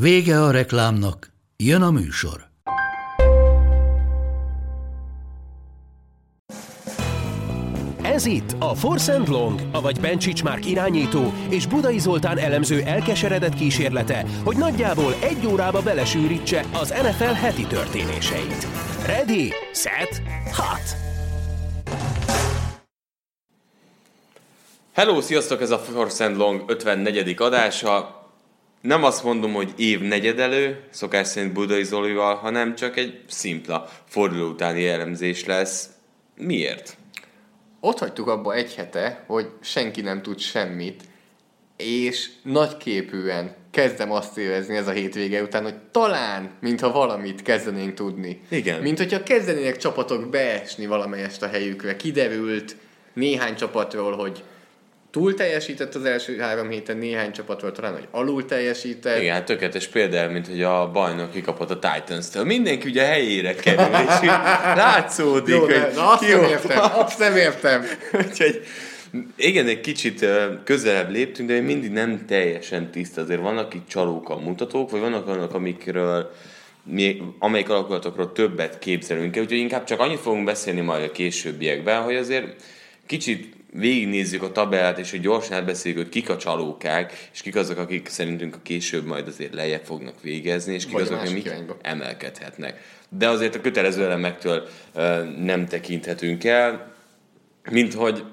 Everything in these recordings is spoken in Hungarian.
Vége a reklámnak, jön a műsor. Ez itt a Force and Long, avagy Bencsics Márk irányító és Budai Zoltán elemző elkeseredett kísérlete, hogy nagyjából egy órába belesűrítse az NFL heti történéseit. Ready, set, hot! Hello, sziasztok! Ez a Force and Long 54. adása. Nem azt mondom, hogy év negyedelő, szokás szerint Budai Zolival, hanem csak egy szimpla forduló utáni elemzés lesz. Miért? ott hagytuk abba egy hete, hogy senki nem tud semmit, és nagyképűen kezdem azt érezni ez a hétvége után, hogy talán, mintha valamit kezdenénk tudni. Igen. Mint hogyha kezdenének csapatok beesni valamelyest a helyükre. Kiderült néhány csapatról, hogy túl teljesített az első három héten, néhány csapatról talán, hogy alul teljesített. Igen, hát tökéletes példa, mint hogy a bajnok kikapott a Titans-től. Mindenki ugye helyére kerül, és így látszódik, Jó, hogy na azt nem értem, azt nem értem. Úgyhogy igen, egy kicsit közelebb léptünk, de még mindig nem teljesen tiszta. Azért vannak itt csalók a mutatók, vagy vannak olyanok, amikről mi, amelyik alakulatokról többet képzelünk el, úgyhogy inkább csak annyit fogunk beszélni majd a későbbiekben, hogy azért kicsit végignézzük a tabellát, és hogy gyorsan átbeszéljük, hogy kik a csalókák, és kik azok, akik szerintünk a később majd azért lejjebb fognak végezni, és kik Vagy azok, akik irányba. emelkedhetnek. De azért a kötelező elemektől ö, nem tekinthetünk el, mint hogy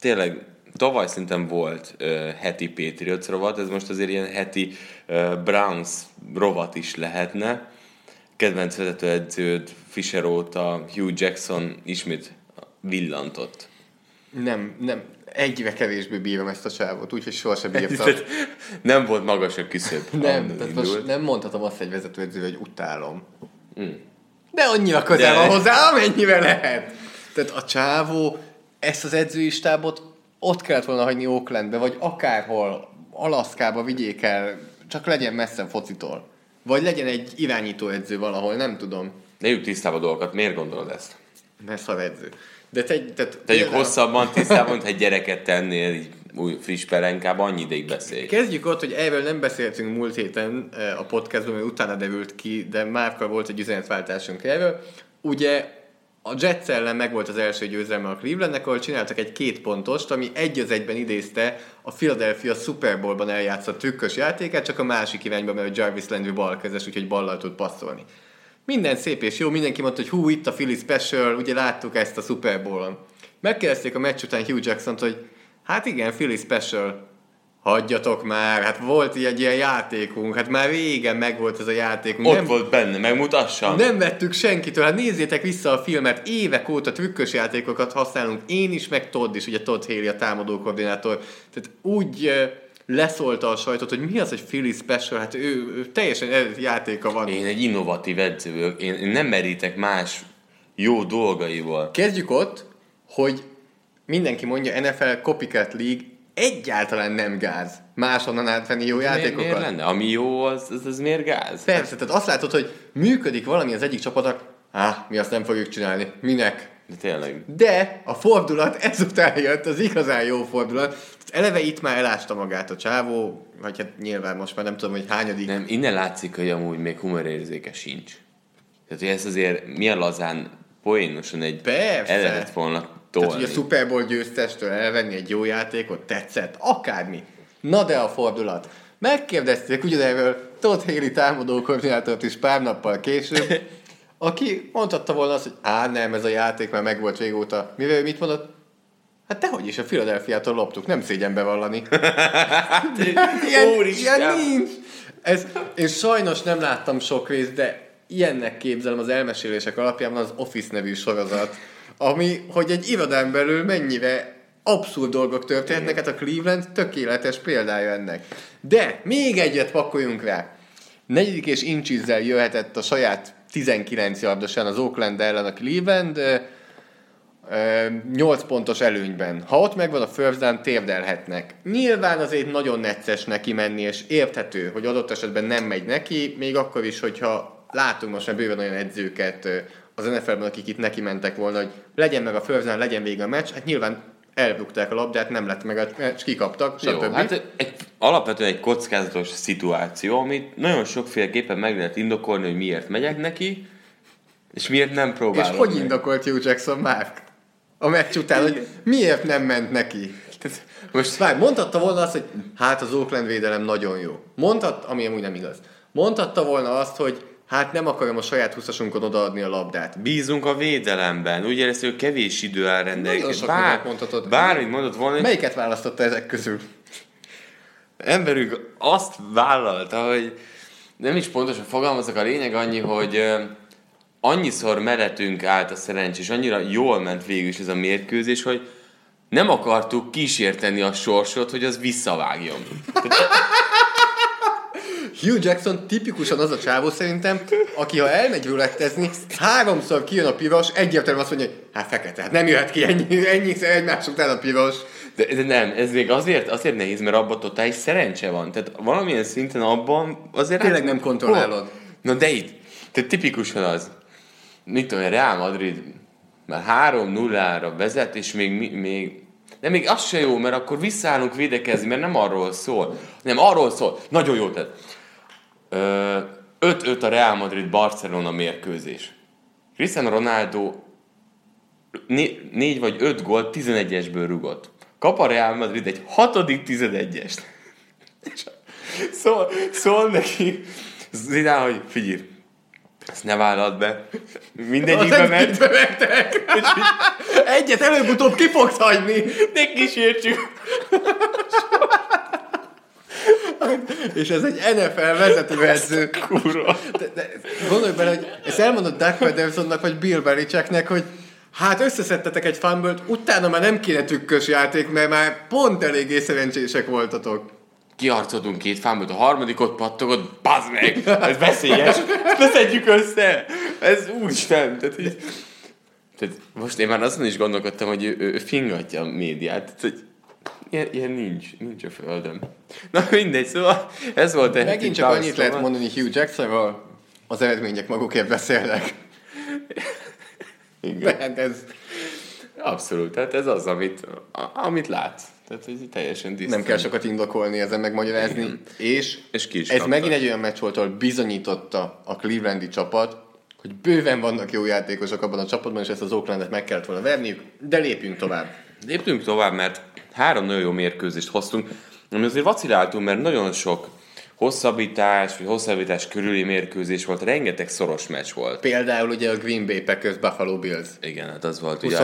tényleg tavaly szerintem volt uh, heti Patriots rovat, ez most azért ilyen heti uh, Browns rovat is lehetne. Kedvenc vezetőedződ Fisher óta Hugh Jackson ismét villantott. Nem, nem, egyre kevésbé bírom ezt a sávot, úgyhogy sohasem bírtam. Nem volt magas a küszöb. Nem, tehát most nem mondhatom azt egy vezetőedző, hogy utálom. De annyira közel De- van hozzá, amennyire lehet. Tehát a csávó ezt az edzői stábot ott kellett volna hagyni Oaklandbe, vagy akárhol, Alaszkába vigyék el, csak legyen messze focitól. Vagy legyen egy irányító edző valahol, nem tudom. Tegyük tisztába a dolgokat, miért gondolod ezt? Mert szar edző. De te, tehát Tegyük hosszabban tisztában, ha egy gyereket tennél, így új friss perenkába, annyi ideig beszélj. Kezdjük ott, hogy erről nem beszéltünk múlt héten eh, a podcastban, mert utána derült ki, de Márkkal volt egy üzenetváltásunk erről. Ugye a Jets ellen megvolt az első győzelme a Clevelandnek, ahol csináltak egy két pontost, ami egy az egyben idézte a Philadelphia Super Bowl-ban eljátszott trükkös játékát, csak a másik irányba, mert Jarvis Landry balkezes, úgyhogy ballal tud passzolni. Minden szép és jó, mindenki mondta, hogy hú, itt a Philly Special, ugye láttuk ezt a Super Bowl-on. Megkérdezték a meccs után Hugh Jackson-t, hogy hát igen, Philly Special, hagyjatok már, hát volt egy ilyen játékunk, hát már régen megvolt ez a játékunk. Ott nem, volt benne, megmutassam. nem vettük senkitől, hát nézzétek vissza a filmet, évek óta trükkös játékokat használunk, én is, meg Todd is, ugye Todd Haley a támadó koordinátor. Tehát úgy leszólta a sajtot, hogy mi az, hogy Philly Special, hát ő, ő teljesen játéka van. Én egy innovatív edző vagyok, én, én nem merítek más jó dolgaival. Kezdjük ott, hogy mindenki mondja, NFL Copycat League egyáltalán nem gáz. Máshonnan átvenni jó játékokat. miért lenne? Ami jó, az, az, az miért gáz? Persze, tehát azt látod, hogy működik valami az egyik csapatnak, á, mi azt nem fogjuk csinálni. Minek? De tényleg. De a fordulat ezután jött, az igazán jó fordulat. Eleve itt már elásta magát a csávó, vagy hát nyilván most már nem tudom, hogy hányadik. Nem, innen látszik, hogy amúgy még humorérzéke sincs. Tehát, hogy ezt azért milyen lazán, poénosan egy Persze. el lehetett volna tolni. Tehát, hogy a Super Bowl győztestől elvenni egy jó játékot, tetszett, akármi. Na de a fordulat. Megkérdezték ugyanerről Todd Haley támadó koordinátort is pár nappal később, aki mondhatta volna azt, hogy á nem, ez a játék már megvolt régóta. Mivel ő mit mondott? Hát dehogy is, a Philadelphia-tól loptuk, nem szégyen bevallani. ilyen, Úristen! ilyen nincs. Ez, én sajnos nem láttam sok részt, de ilyennek képzelem az elmesélések alapján az Office nevű sorozat, ami, hogy egy irodán belül mennyire abszurd dolgok történnek, hát a Cleveland tökéletes példája ennek. De még egyet pakoljunk rá. Negyedik és incsizzel jöhetett a saját 19 yardosán az Oakland ellen a Cleveland, 8 pontos előnyben. Ha ott megvan a first down, térdelhetnek. Nyilván azért nagyon necces neki menni, és érthető, hogy adott esetben nem megy neki, még akkor is, hogyha látunk most már bőven olyan edzőket az NFL-ben, akik itt neki mentek volna, hogy legyen meg a first down, legyen vége a meccs, hát nyilván elbukták a labdát, nem lett meg meccs, kikaptak, Jó, stb. hát egy, alapvetően egy kockázatos szituáció, amit nagyon sokféleképpen meg lehet indokolni, hogy miért megyek neki, és miért nem és próbálom hogy meg. indokolt Hugh Jackson Mark? A meccs után, hogy miért nem ment neki? Most várj, mondhatta volna azt, hogy hát az Oakland védelem nagyon jó. Mondhat, ami amúgy nem igaz. Mondhatta volna azt, hogy hát nem akarom a saját húszasunkon odaadni a labdát. Bízunk a védelemben. Úgy éreztük, hogy kevés idő áll rendelkezésre. Bár, mondhatod. bármit mondott volna, hogy Melyiket választotta ezek közül? emberünk azt vállalta, hogy nem is pontosan fogalmazok, a lényeg annyi, hogy annyiszor meretünk állt a szerencs, és annyira jól ment végül is ez a mérkőzés, hogy nem akartuk kísérteni a sorsot, hogy az visszavágjon. Hugh Jackson tipikusan az a csávó szerintem, aki ha elmegy rulettezni, háromszor kijön a piros, egyértelműen azt mondja, hogy hát fekete, hát nem jöhet ki ennyi, ennyiszer egymás után a piros. De, de nem, ez még azért, azért nehéz, mert abban totális szerencse van. Tehát valamilyen szinten abban azért... Tényleg át- nem kontrollálod. Na de itt, tehát tipikusan az, mit tudom, Real Madrid már 3-0-ra vezet, és még, még de még az se jó, mert akkor visszaállunk védekezni, mert nem arról szól. Nem, arról szól. Nagyon jó tett. Ö, 5-5 a Real Madrid-Barcelona mérkőzés. Cristiano Ronaldo né- négy vagy öt gólt 11-esből rugott. Kap a Real Madrid egy hatodik 11-est. És szól, szól neki Zidane, hogy figyelj, ezt ne vállalt be. Mindegyikbe ment, bementek. Egyet előbb-utóbb ki fogsz hagyni. ne kísértsük. És ez egy NFL vezetőedző. Kurva. De, de gondolj bele, hogy ezt elmondott Doug Pedersonnak, vagy Bill Belichicknek, hogy hát összeszedtetek egy fumble utána már nem kéne tükkös játék, mert már pont eléggé szerencsések voltatok. Kiharcoltunk két fámot, a harmadikot pattogott, bazd meg! Ez veszélyes! Ne szedjük össze! Ez úristen! Tehát, így, tehát most én már azon is gondolkodtam, hogy ő, ő fingatja a médiát. Tehát, hogy ilyen, ilyen nincs, nincs a földön. Na mindegy, szóval ez volt egy Megint csak annyit lehet mondani Hugh Jacksonról, az eredmények magukért beszélnek. Igen. Tehát ez Abszolút, tehát ez az, amit, amit látsz. Tehát ez teljesen tisztán. nem kell sokat indokolni, ezen megmagyarázni. És, És ki is ez kapta. megint egy olyan meccs volt, ahol bizonyította a Clevelandi csapat, hogy bőven vannak jó játékosok abban a csapatban, és ezt az Oaklandet meg kellett volna verniük, de lépjünk tovább. Léptünk tovább, mert három nagyon jó mérkőzést hoztunk, ami azért vaciláltunk, mert nagyon sok hosszabbítás, vagy hosszabbítás körüli mérkőzés volt, rengeteg szoros meccs volt. Például ugye a Green Bay Packers Buffalo Bills. Igen, hát az volt ugye.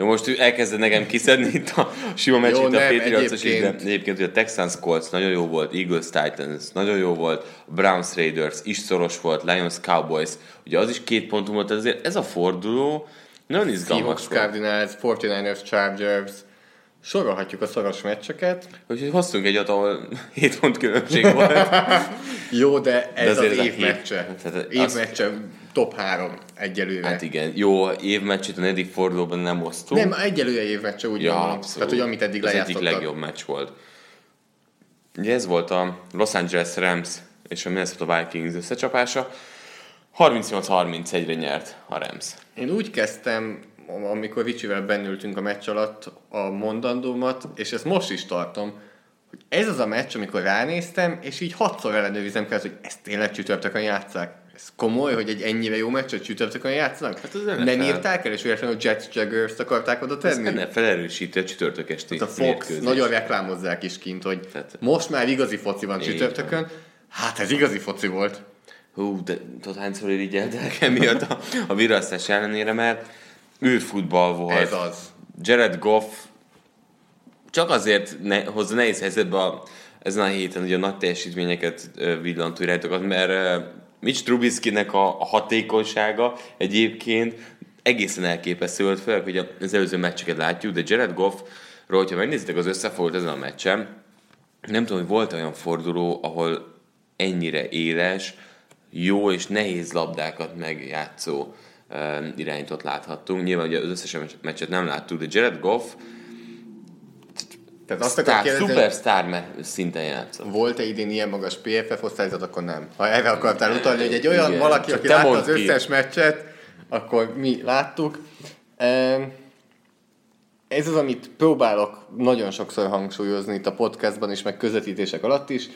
22-0. Jó, most elkezded nekem kiszedni itt a sima meccs, itt a Patriots-os de egyébként. egyébként ugye a Texans Colts nagyon jó volt, Eagles Titans nagyon jó volt, Browns Raiders is szoros volt, Lions Cowboys, ugye az is két pontunk volt, ezért ez a forduló nagyon izgalmas Seahawks, volt. Cardinals, 49ers, Chargers. Sorolhatjuk a szoros meccseket. Úgyhogy hoztunk egyet, ahol 7 pont különbség volt. Jó, de ez azért az ez a év meccse. Év meccse top 3 egyelőre. Hát igen, jó évmeccsét a negyedik fordulóban nem osztunk. Nem, egyelőre év meccse úgy ja, abszolút. Tehát, hogy amit eddig Az egyik legjobb meccs volt. Ugye ez volt a Los Angeles Rams és a Minnesota Vikings összecsapása. 38-31-re nyert a Rams. Én úgy kezdtem, amikor Ricsivel bennültünk a meccs alatt a mondandómat, és ezt most is tartom, hogy ez az a meccs, amikor ránéztem, és így hatszor ellenőrizem kell, hogy ezt tényleg csütörtökön játszák. Ez komoly, hogy egy ennyire jó meccset csütörtökön játszanak? Hát az Nem NFL. írták el, és véletlenül a Jets Jaguars akarták oda Ez tenni? ennél felerősíti a csütörtök esti Hát a Fox mérkőzést. nagyon reklámozzák is kint, hogy Tehát- most már igazi foci van csütörtökön. Hát ez igazi foci volt. Hú, de tudod hányszor irigyeltek emiatt a, a virasztás ellenére, mert űrfutball volt. Ez az. Jared Goff csak azért ne, hozza nehéz helyzetbe a, ezen a héten ugye a nagy teljesítményeket ö, villant újra rajtokat, mert Mitch Trubiskynek a, a hatékonysága egyébként egészen elképesztő volt, főleg, hogy az előző meccseket látjuk, de Jared Goffról, hogyha megnézitek az összefoglalót ezen a meccsen, nem tudom, hogy volt olyan forduló, ahol ennyire éles, jó és nehéz labdákat megjátszó irányítót láthattunk. Nyilván ugye az összes meccset nem láttuk, de Jared Goff Tehát azt akarod kérdezni, szupersztár szinten játszott. volt-e idén ilyen magas PFF osztályzat, akkor nem. Ha erre akartál utalni, hogy egy olyan Igen, valaki, aki látta az ki. összes meccset, akkor mi láttuk. Ez az, amit próbálok nagyon sokszor hangsúlyozni itt a podcastban is, meg közvetítések alatt is,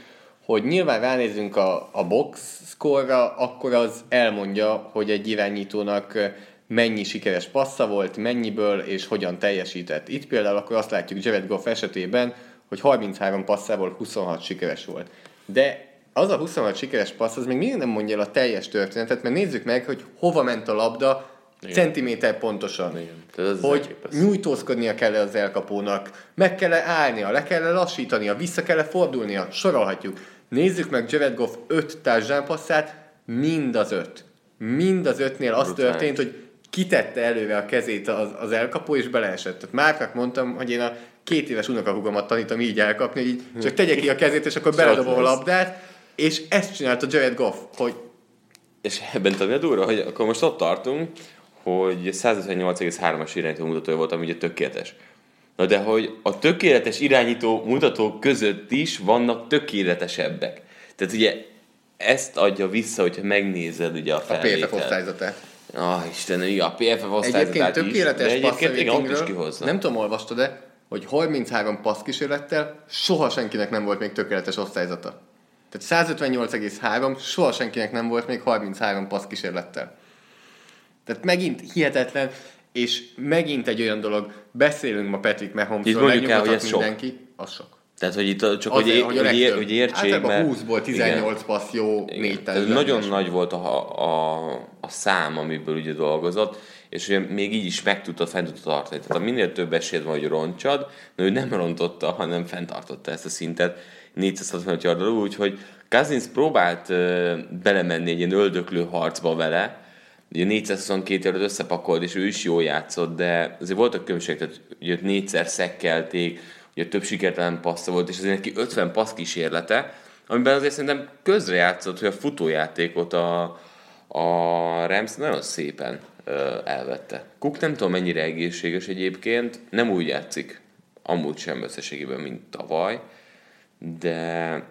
hogy nyilván ránézünk a, a box score akkor az elmondja, hogy egy irányítónak mennyi sikeres passza volt, mennyiből és hogyan teljesített. Itt például akkor azt látjuk Jared Goff esetében, hogy 33 passzából 26 sikeres volt. De az a 26 sikeres passz, az még mindig nem mondja el a teljes történetet, mert nézzük meg, hogy hova ment a labda Igen. centiméter pontosan. Igen. Ez Hogy elképesztő. nyújtózkodnia kell az elkapónak, meg kell állnia, le kell lassítania, vissza kell fordulnia, sorolhatjuk. Nézzük meg Jared Goff 5 touchdown passzát, mind az öt. Mind az ötnél az Brutális. történt, hogy kitette előre a kezét az, az elkapó, és beleesett. Tehát Márknak mondtam, hogy én a két éves unokahúgomat tanítom így elkapni, hogy így csak tegye ki a kezét, és akkor beledobom a labdát, és ezt csinálta Jared Goff, hogy És ebben a durva, hogy akkor most ott tartunk, hogy 158,3-as irányító mutatója volt, ami ugye tökéletes. Na de hogy a tökéletes irányító mutatók között is vannak tökéletesebbek. Tehát ugye ezt adja vissza, hogyha megnézed ugye a a felvételt. osztályzatát. Ah, Istenem, igen, a PFF osztályzatát Egyébként is, tökéletes de egyébként igen, ott is kihozza. nem tudom, olvastad de hogy 33 passz kísérlettel soha senkinek nem volt még tökéletes osztályzata. Tehát 158,3, soha senkinek nem volt még 33 passz kísérlettel. Tehát megint hihetetlen, és megint egy olyan dolog, beszélünk ma Patrick Mahomesról, megnyugodhat ez sok. mindenki, az sok. Tehát, hogy itt csak Azért, hogy, a hogy, ér, hogy értség, Általában mert... 20-ból 18 passz jó, Igen. 4 Tehát Nagyon nagy volt a, a, a szám, amiből ugye dolgozott, és ugye még így is meg tudta, fent tudta tartani. Tehát minél több esélyed van, hogy roncsad, de ő nem rontotta, hanem fenntartotta ezt a szintet 465 yardal, úgyhogy Cousins próbált uh, belemenni egy ilyen öldöklő harcba vele, ugye 422 yardot összepakolt, és ő is jól játszott, de azért voltak különbségek, tehát őt négyszer szekkelték, ugye több sikertelen passza volt, és azért neki 50 passz kísérlete, amiben azért szerintem közrejátszott, hogy a futójátékot a, a Rams nagyon szépen elvette. Cook nem tudom mennyire egészséges egyébként, nem úgy játszik, amúgy sem összességében, mint tavaly, de,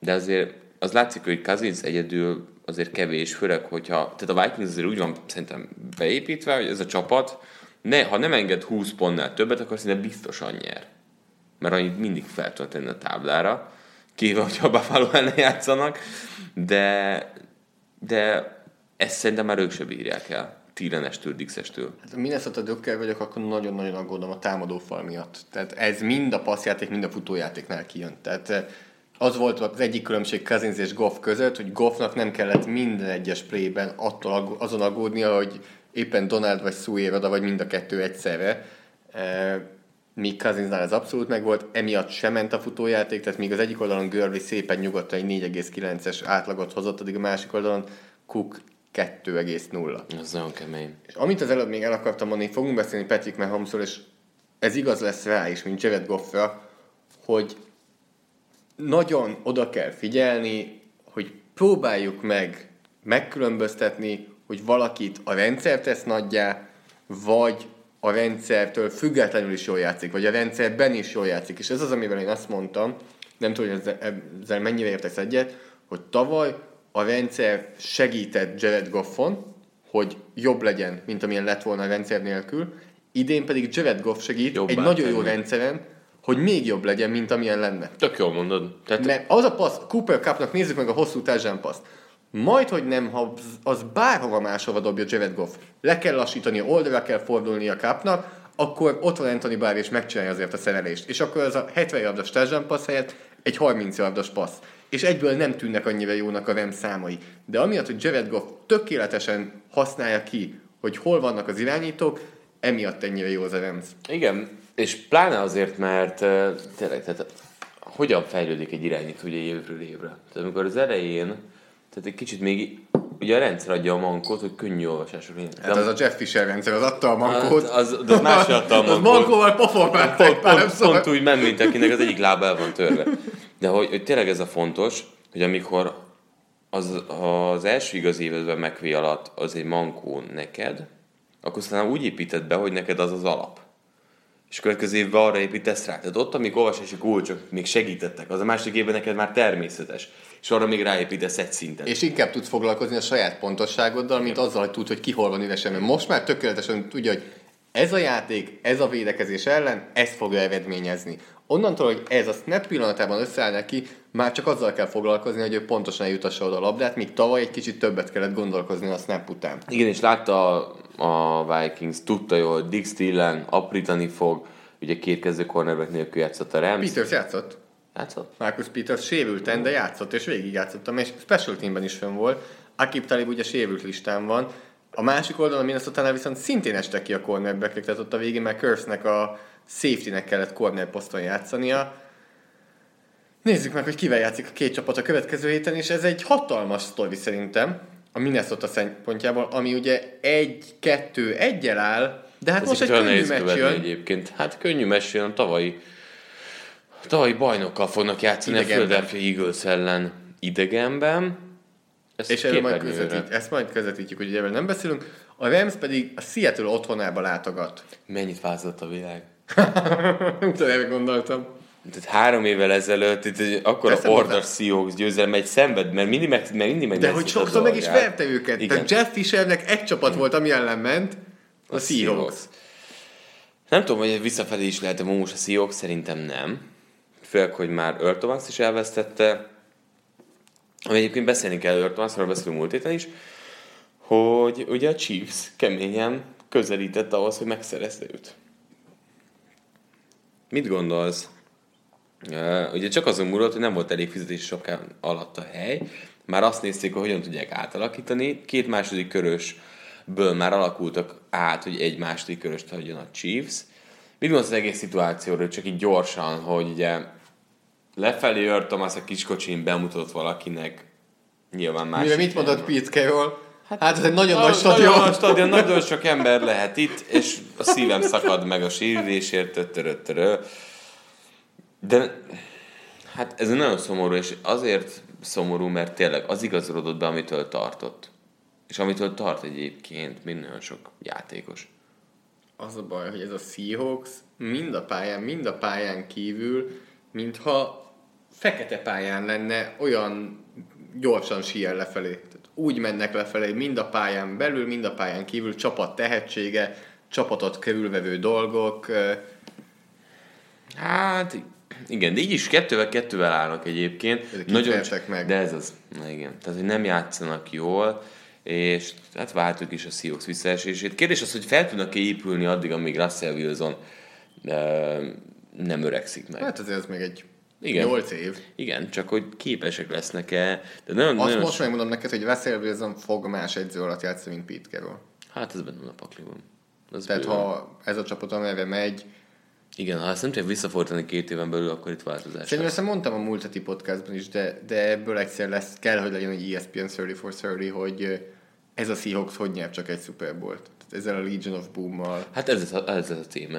de azért az látszik, hogy Cousins egyedül azért kevés, főleg, hogyha, tehát a Vikings azért úgy van szerintem beépítve, hogy ez a csapat, ne, ha nem enged 20 pontnál többet, akkor szinte biztosan nyer. Mert annyit mindig fel tudod tenni a táblára, kivéve, hogyha a Buffalo ellen játszanak, de, de ezt szerintem már ők se bírják el. Tílenestől, Dixestől. Hát, Minnesota dökkel vagyok, akkor nagyon-nagyon aggódom a támadófal miatt. Tehát ez mind a passzjáték, mind a futójátéknál kijön. Tehát eh, az volt az egyik különbség Cousins és Goff között, hogy Goffnak nem kellett minden egyes playben attól azon aggódnia, hogy éppen Donald vagy Sue vagy mind a kettő egyszerre. Míg Cousinsnál ez abszolút megvolt, emiatt sem ment a futójáték, tehát míg az egyik oldalon Gurley szépen nyugodtan egy 4,9-es átlagot hozott, addig a másik oldalon Cook 2,0. Az nagyon kemény. És amit az előbb még el akartam mondani, fogunk beszélni Patrick Mahomesról, és ez igaz lesz rá is, mint Jared Goffra, hogy nagyon oda kell figyelni, hogy próbáljuk meg megkülönböztetni, hogy valakit a rendszer tesz nagyjá, vagy a rendszertől függetlenül is jól játszik, vagy a rendszerben is jól játszik. És ez az, amivel én azt mondtam, nem tudom, hogy ezzel, mennyire értesz egyet, hogy tavaly a rendszer segített Jared Goffon, hogy jobb legyen, mint amilyen lett volna a rendszer nélkül, idén pedig Jared Goff segít Jobbá egy nagyon jó tenni. rendszeren, hogy még jobb legyen, mint amilyen lenne. Tök jól mondod. Tehát Mert az a passz, Cooper Cupnak nézzük meg a hosszú touchdown paszt. Majd, hogy nem, ha az bárhova máshova dobja Jared Goff, le kell lassítani, oldalra kell fordulni a Cupnak, akkor ott van Anthony Barr és megcsinálja azért a szerelést. És akkor az a 70 yardos touchdown passz helyett egy 30 yardos passz. És egyből nem tűnnek annyira jónak a Rams számai. De amiatt, hogy Jared Goff tökéletesen használja ki, hogy hol vannak az irányítók, emiatt ennyire jó az a Rams. Igen, és pláne azért, mert tényleg, tehát hogyan fejlődik egy irányító ugye évről évre. Tehát amikor az elején, tehát egy kicsit még ugye a rendszer adja a mankót, hogy könnyű olvasásra legyen. Hát az a Jeff Fisher rendszer, az adta a mankót. Az, az, az más adta a Az mankót. mankóval poformálták pont, pár pont, szóval. pont úgy ment, mint akinek az egyik lába el van törve. De hogy, hogy tényleg ez a fontos, hogy amikor az, az első igaz évedben McVay alatt az egy mankó neked, akkor aztán úgy építed be, hogy neked az az alap. És a következő évben arra építesz rá. Tehát ott, amíg olvasási kulcsok még segítettek, az a másik évben neked már természetes. És arra még ráépítesz egy szintet. És inkább tudsz foglalkozni a saját pontosságoddal, mint azzal, hogy tudod, hogy ki hol van üresen. Mert most már tökéletesen tudja, hogy ez a játék, ez a védekezés ellen, ezt fogja eredményezni. Onnantól, hogy ez a snap pillanatában összeáll neki, már csak azzal kell foglalkozni, hogy ő pontosan eljutassa oda a labdát, míg tavaly egy kicsit többet kellett gondolkozni a snap után. Igen, és látta a, Vikings, tudta jól, hogy Dick Stillen aprítani fog, ugye két kezdő cornerback nélkül játszott a Rams. Peters játszott. Játszott? Marcus Peters sérülten, de játszott, és végig játszottam, és special teamben is fönn volt. Akip Talib ugye sérült listán van. A másik oldalon a minnesota viszont szintén estek ki a cornerback tehát ott a végén már Curse-nek a safety-nek kellett corner poszton játszania. Nézzük meg, hogy kivel játszik a két csapat a következő héten, és ez egy hatalmas sztori szerintem a Minnesota szempontjából, ami ugye egy-kettő egyel áll, de hát Ez most egy könnyű meccs jön. egyébként. Hát könnyű meccs jön, a tavalyi, tavalyi bajnokkal fognak játszani Idegenben. a Philadelphia Eagles ellen idegenben. Ezt És erről majd közvetít, ezt majd közvetítjük, hogy erről nem beszélünk. A Rams pedig a Seattle otthonába látogat. Mennyit változott a világ? Nem tudom, erre gondoltam. Tehát három évvel ezelőtt itt akkora Persze Order. Seahawks győzelem egy szenved, mert mindig meg, mert mindig meg De hogy sokszor meg is verte őket. Igen. Tehát Jeff Fishernek egy csapat volt, ami ellen ment, a, Seahawks. Nem tudom, hogy visszafelé is lehet a most a Seahawks, szerintem nem. Főleg, hogy már Thomas is elvesztette. Ami egyébként beszélni kell Thomasról, beszélünk múlt héten is, hogy ugye a Chiefs keményen közelített ahhoz, hogy megszerezte őt. Mit gondolsz? Uh, ugye csak azon múlott, hogy nem volt elég fizetési sapkán alatt a hely. Már azt nézték, hogy hogyan tudják átalakítani. Két második körösből már alakultak át, hogy egy második köröst hagyjon a Chiefs. Mit gondolsz az egész szituációról, csak így gyorsan, hogy ugye lefelé Earl Thomas a kiskocsin bemutatott valakinek nyilván más. Mire mit mondott Pete Carroll? Hát ez egy nagyon Nagyon nagy stadion. Nagyon nagy stadion, nagyon sok ember lehet itt, és a szívem szakad meg a sérülésért, töttörö, törö. De hát ez nagyon szomorú, és azért szomorú, mert tényleg az igazolódott be, amitől tartott. És amitől tart egyébként mind nagyon sok játékos. Az a baj, hogy ez a Seahawks mind a pályán, mind a pályán kívül, mintha fekete pályán lenne, olyan gyorsan síel lefelé. Tehát úgy mennek lefelé, mind a pályán belül, mind a pályán kívül, csapat tehetsége, csapatot körülvevő dolgok. Hát igen, de így is kettővel kettővel állnak egyébként. Ezek itt vertek meg. De ez az, na igen. Tehát, hogy nem játszanak jól, és hát váltuk is a Seahawks visszaesését. Kérdés az, hogy fel tudnak-e épülni addig, amíg Russell Wilson nem öregszik meg. Hát azért ez még egy Igen. 8 év. Igen, csak hogy képesek lesznek-e. De nagyon, Azt nagyon most megmondom neked, hogy Russell Wilson fog más edző alatt játszani, mint Pete Carroll. Hát ez benne van a pakliban. Az Tehát bőven. ha ez a csapat amerre megy, Igen, ha ezt nem tudják visszafordítani két éven belül, akkor itt változás Szerintem ezt mondtam a múlt heti podcastban is, de, de ebből egyszer lesz, kell, hogy legyen egy E ESPN 30 for 30, hogy ö, ez a Seahawks hogy nyer csak egy Super Bowl-t. Tehát ezzel a Legion of Boom-mal. Hát ez, ez, ez, a téma.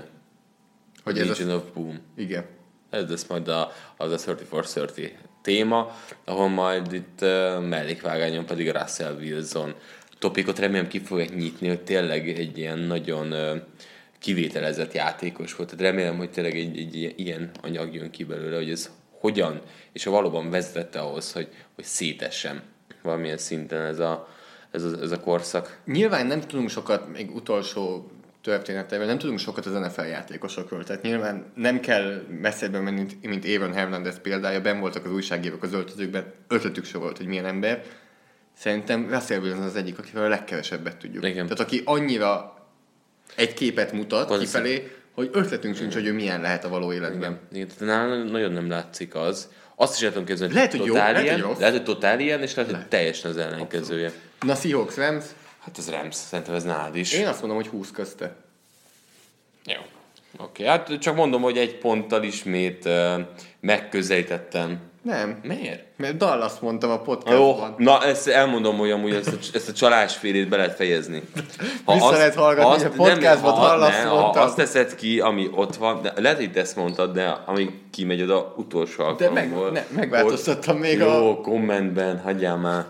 Hogy Legion ez a, of Boom. igen. Ez lesz majd a, az a 30 for 30 téma, ahol majd itt uh, mellékvágányon pedig a Russell Wilson topikot remélem ki fogják nyitni, hogy tényleg egy ilyen nagyon uh, kivételezett játékos volt. Tehát remélem, hogy tényleg egy, egy ilyen- anyag jön ki belőle, hogy ez hogyan, és ha valóban vezetette ahhoz, hogy, hogy szétessem valamilyen szinten ez a, ez a, ez a korszak. Nyilván nem tudunk sokat, még utolsó történetével, nem tudunk sokat az NFL játékosokról. Tehát nyilván nem kell messzebbre menni, mint- Aaron Hernandez példája. Ben voltak az újságírók az öltözőkben, ötletük se volt, hogy milyen ember. Szerintem Russell Wilson az egyik, akivel a legkevesebbet tudjuk. Igen. Tehát aki annyira egy képet mutat Az- kifelé, hogy ötletünk sincs, hogy ő milyen lehet a való életben. Igen, igen nálam nagyon nem látszik az. Azt is el tudom képzelni, Lehet, hogy jó, totál lehet, hogy ilyen, lehet, hogy totál ilyen, és lehet, hogy teljesen az ellenkezője. Na, Seahawks Rams, Hát ez Rams, szerintem ez nálad is. én azt mondom, hogy 20 közte. Jó. Oké, hát csak mondom, hogy egy ponttal ismét uh, megközelítettem. Nem, Miért? mert Dallas mondtam a Jó, podcastban. na ezt elmondom, hogy amúgy ezt a, ezt a csalásfélét be lehet fejezni. Vissza lehet hallgatni, a podcastban ha, Dallas ne, ha mondta. azt teszed ki, ami ott van, de lehet, hogy ezt mondtad, de ami kimegy oda utolsó De meg, alkalomból. ne, megváltoztattam még Jó, a... kommentben, hagyjál már.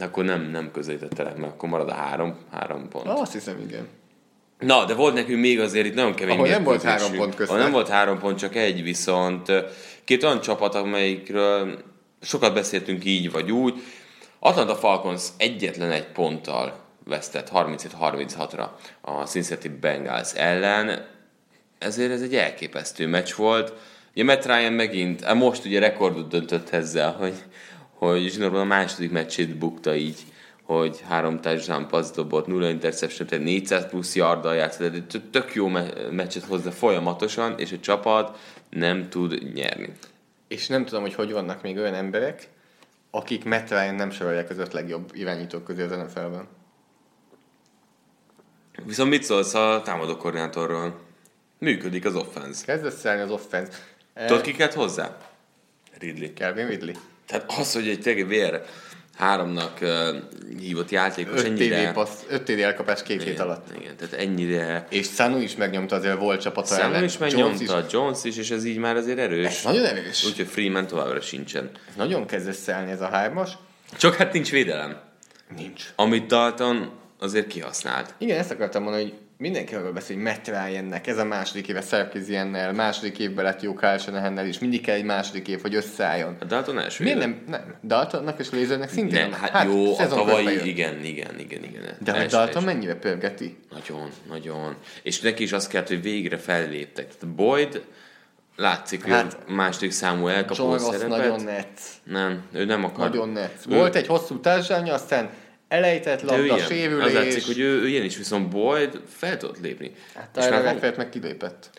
Akkor nem, nem közelítettelek meg, akkor marad a három, három pont. Azt hiszem, igen. Na, de volt nekünk még azért itt nagyon kemény Ahol nem volt három pont közte. Ahol nem volt három pont, csak egy, viszont két olyan csapat, amelyikről sokat beszéltünk így vagy úgy. Atlanta Falcons egyetlen egy ponttal vesztett 37-36-ra a Cincinnati Bengals ellen. Ezért ez egy elképesztő meccs volt. Ugye Matt Ryan megint, most ugye rekordot döntött ezzel, hogy, hogy zsinórban a második meccsét bukta így hogy három touchdown pass dobott, nulla interception, tehát 400 plusz yarddal játszott, de tök- jó me- meccset hozza folyamatosan, és a csapat nem tud nyerni. És nem tudom, hogy hogy vannak még olyan emberek, akik Matt Ryan nem sorolják az öt legjobb irányítók közé az NFL-ben. Viszont mit szólsz a támadó koordinátorról? Működik az offense. Kezd összeállni az offense. Tudod, ki kellett hozzá? Ridley. Calvin Ridley. Tehát az, hogy egy tényleg vér háromnak uh, hívott játékos 5 ennyire... Passz, 5 TD elkapás két hét alatt. Igen, igen, tehát ennyire... És Sanu is megnyomta azért volt csapata Sam ellen. is Jones megnyomta, Jones is, és ez így már azért erős. Ez nagyon erős. Úgyhogy Freeman továbbra sincsen. Nagyon kezd összeállni ez a hármas. Csak hát nincs védelem. Nincs. Amit Dalton azért kihasznált. Igen, ezt akartam mondani, hogy mindenki arról beszél, hogy Matt Ryan-nek ez a második éve Sarkisiannel, második évben lett jó Kyle Shanahan-nel, és mindig kell egy második év, hogy összeálljon. A Dalton első Miért nem? Nem. Daltonnak és Lasernek szintén. Nem, hát, jó, a tavalyi, igen, igen, igen, igen. De hogy Első- Dalton mennyire pörgeti? Nagyon, nagyon. És neki is azt kellett, hogy végre felléptek. Tehát Boyd látszik, hogy Hát, hát, második számú elkapó szerepet. nagyon netsz. Nem, ő nem akar. Nagyon netsz. Ő- Volt egy hosszú társadalmi, aztán elejtett labda, ilyen. sérülés. Az látszik, hogy ő, ő ilyen is, viszont Boyd fel tudott lépni. Hát És már Tyler Eckert meg kilépett.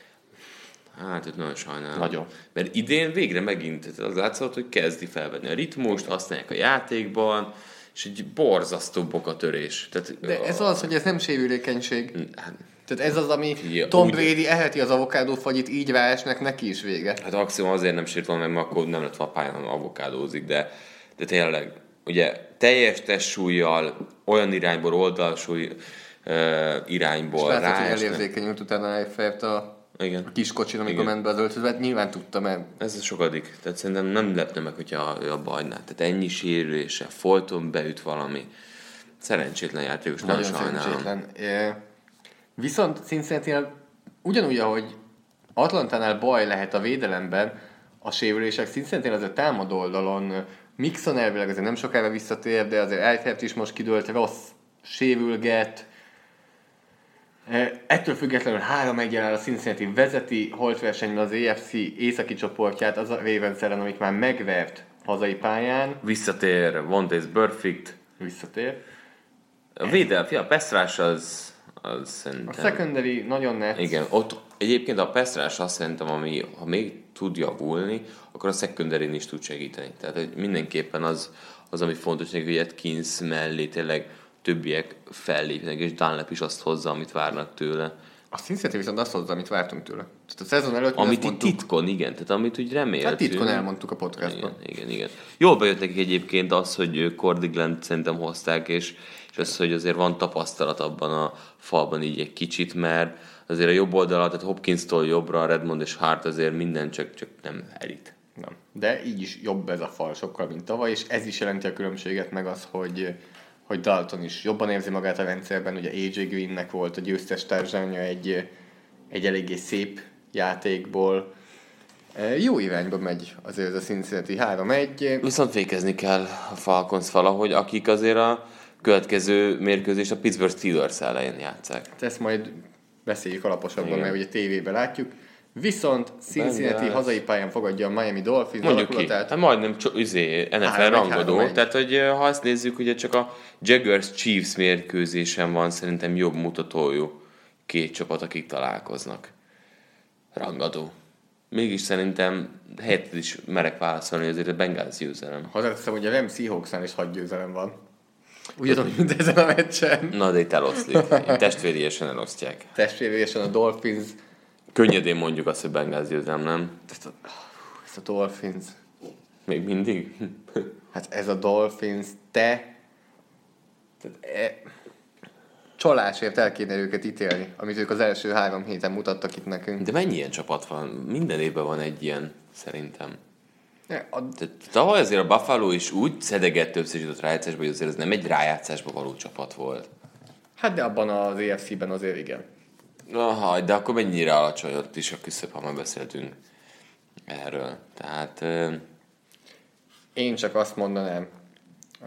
Hát, őt nagyon sajnálom. Nagyon. Mert idén végre megint az látszott, hogy kezdi felvenni a ritmust, használják a játékban, és egy borzasztó bokatörés. Tehát, De ez az, hogy ez nem sérülékenység. Hát, Tehát ez az, ami Ja, Tom úgy- Brady eheti az avokádó fagyit, így ráesnek, neki is vége. Hát maximum azért nem sért volna meg, mert akkor nem lett volna pályán, hanem avokádózik, de, de tényleg, ugye teljes testsúlyjal, olyan irányból, oldalsúly uh, irányból Látszott, hogy ráesnek. elérzékenyült utána elfejt a Igen. a kis kocsin, amikor Igen. ment be az öltözbe, hát nyilván tudta, mert Ez a sokadik. Tehát szerintem nem lepne meg, hogyha ő abba hagyná. Tehát ennyi sérülése, folyton beüt valami. Szerencsétlen játékos, nagyon sajnálom. szerencsétlen. É, Viszont cincinnati ugyanúgy, ahogy Atlantánál baj lehet a védelemben, a sérülések cincinnati azért támadó oldalon Mixon elvileg azért nem sokára visszatér, de azért Eifert is most kidőlt, rossz sérülget. Eh, Ettől függetlenül 3 1 áll a Cincinnati vezeti holtversenyben az EFC északi csoportját, az a Ravens ellen, amit már megvert hazai pályán, Visszatér, Vontaze Perfect. visszatér. A védel, fia, a Pestrás az, az A szerintem... secondary nagyon net. Igen, ott egyébként a Pestrás azt szerintem, ami, ha még tud javulni, akkor a secondary is tud segíteni. Tehát mindenképpen az, az ami fontos, neki, hogy Atkins mellé tényleg többiek fellépnek, és Dunlap is azt hozza, amit várnak tőle. A Cincinnati viszont azt hozza, amit vártunk tőle. Tehát a szezon előtt mi Amit itt titkon, igen, tehát amit úgy reméltünk. hát titkon elmondtuk a podcastban. Igen, igen, igen. Jól bejött nekik egyébként az, hogy Cordigland szerintem hozták, és, és az, hogy azért van tapasztalat abban a falban így egy kicsit, mert azért a jobb oldala, tehát Hopkins-tól jobbra, Redmond és Hart azért minden csak, csak nem elit. Nem. De így is jobb ez a fal sokkal, mint tavaly, és ez is jelenti a különbséget, meg az, hogy, hogy Dalton is jobban érzi magát a rendszerben, ugye AJ Greennek volt a győztes társánya egy, egy eléggé szép játékból. E, Jó irányba megy azért ez a Cincinnati 3-1. Viszont fékezni kell a Falcons valahogy, akik azért a következő mérkőzést a Pittsburgh Steelers ellen játszák. Hát Ezt majd beszéljük alaposabban, Igen. mert ugye tévében látjuk. Viszont Cincinnati Bengals. hazai pályán fogadja a Miami Dolphins Mondjuk ki, hát majdnem cso- izé, NFL Három-egy, rangadó, három-egy. tehát hogy ha azt nézzük, ugye csak a Jaguars Chiefs mérkőzésen van szerintem jobb mutatójú két csapat, akik találkoznak. Rangadó. Mégis szerintem helyet is merek válaszolni, hogy azért a Bengals győzelem. Hozzáteszem, hogy a Rams Seahawksnál is hat győzelem van. Ugyanúgy, mint ezen a meccsen. Na, de itt eloszlik. Itt testvériesen elosztják. Testvéresen a Dolphins, Könnyedén mondjuk azt, hogy Bengals győzelem, nem? ezt a, ezt a Dolphins, Még mindig? hát ez a Dolphins, te, tehát e, csalásért el kéne őket ítélni, amit ők az első három héten mutattak itt nekünk. De mennyi ilyen csapat van? Minden évben van egy ilyen, szerintem. A, Tehát tavaly azért a Buffalo is úgy szedegett többször jutott rájátszásba, hogy azért ez nem egy rájátszásba való csapat volt. hát de abban az EFC-ben azért igen. Aha, de akkor mennyire alacsony ott is a küszöb, ha már beszéltünk erről. Tehát ö, Én csak azt mondanám, a,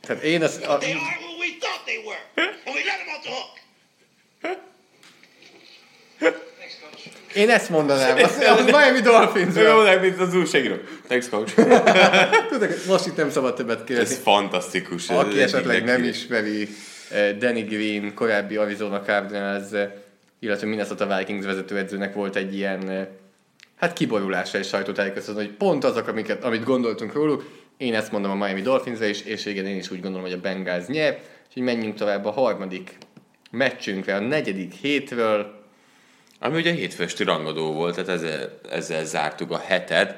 tehát én ezt, a, They én ezt mondanám, az, az Miami dolphins Jó, mint az újságíró. Thanks, coach. Tudod, most itt nem szabad többet Ez kérdezni. fantasztikus. Ez Aki egyik esetleg nem ismeri eh, Danny Green, korábbi Arizona Cardinals, eh, illetve Minnesota Vikings vezetőedzőnek volt egy ilyen eh, hát kiborulása és sajtótájékoztató, hogy pont azok, amiket, amit gondoltunk róluk, én ezt mondom a Miami Dolphinsre is, és igen, én is úgy gondolom, hogy a Bengals nyer, úgyhogy menjünk tovább a harmadik meccsünkre, a negyedik hétről, Ami ugye hétfősti rangadó volt, tehát ezzel, ezzel zártuk a hetet,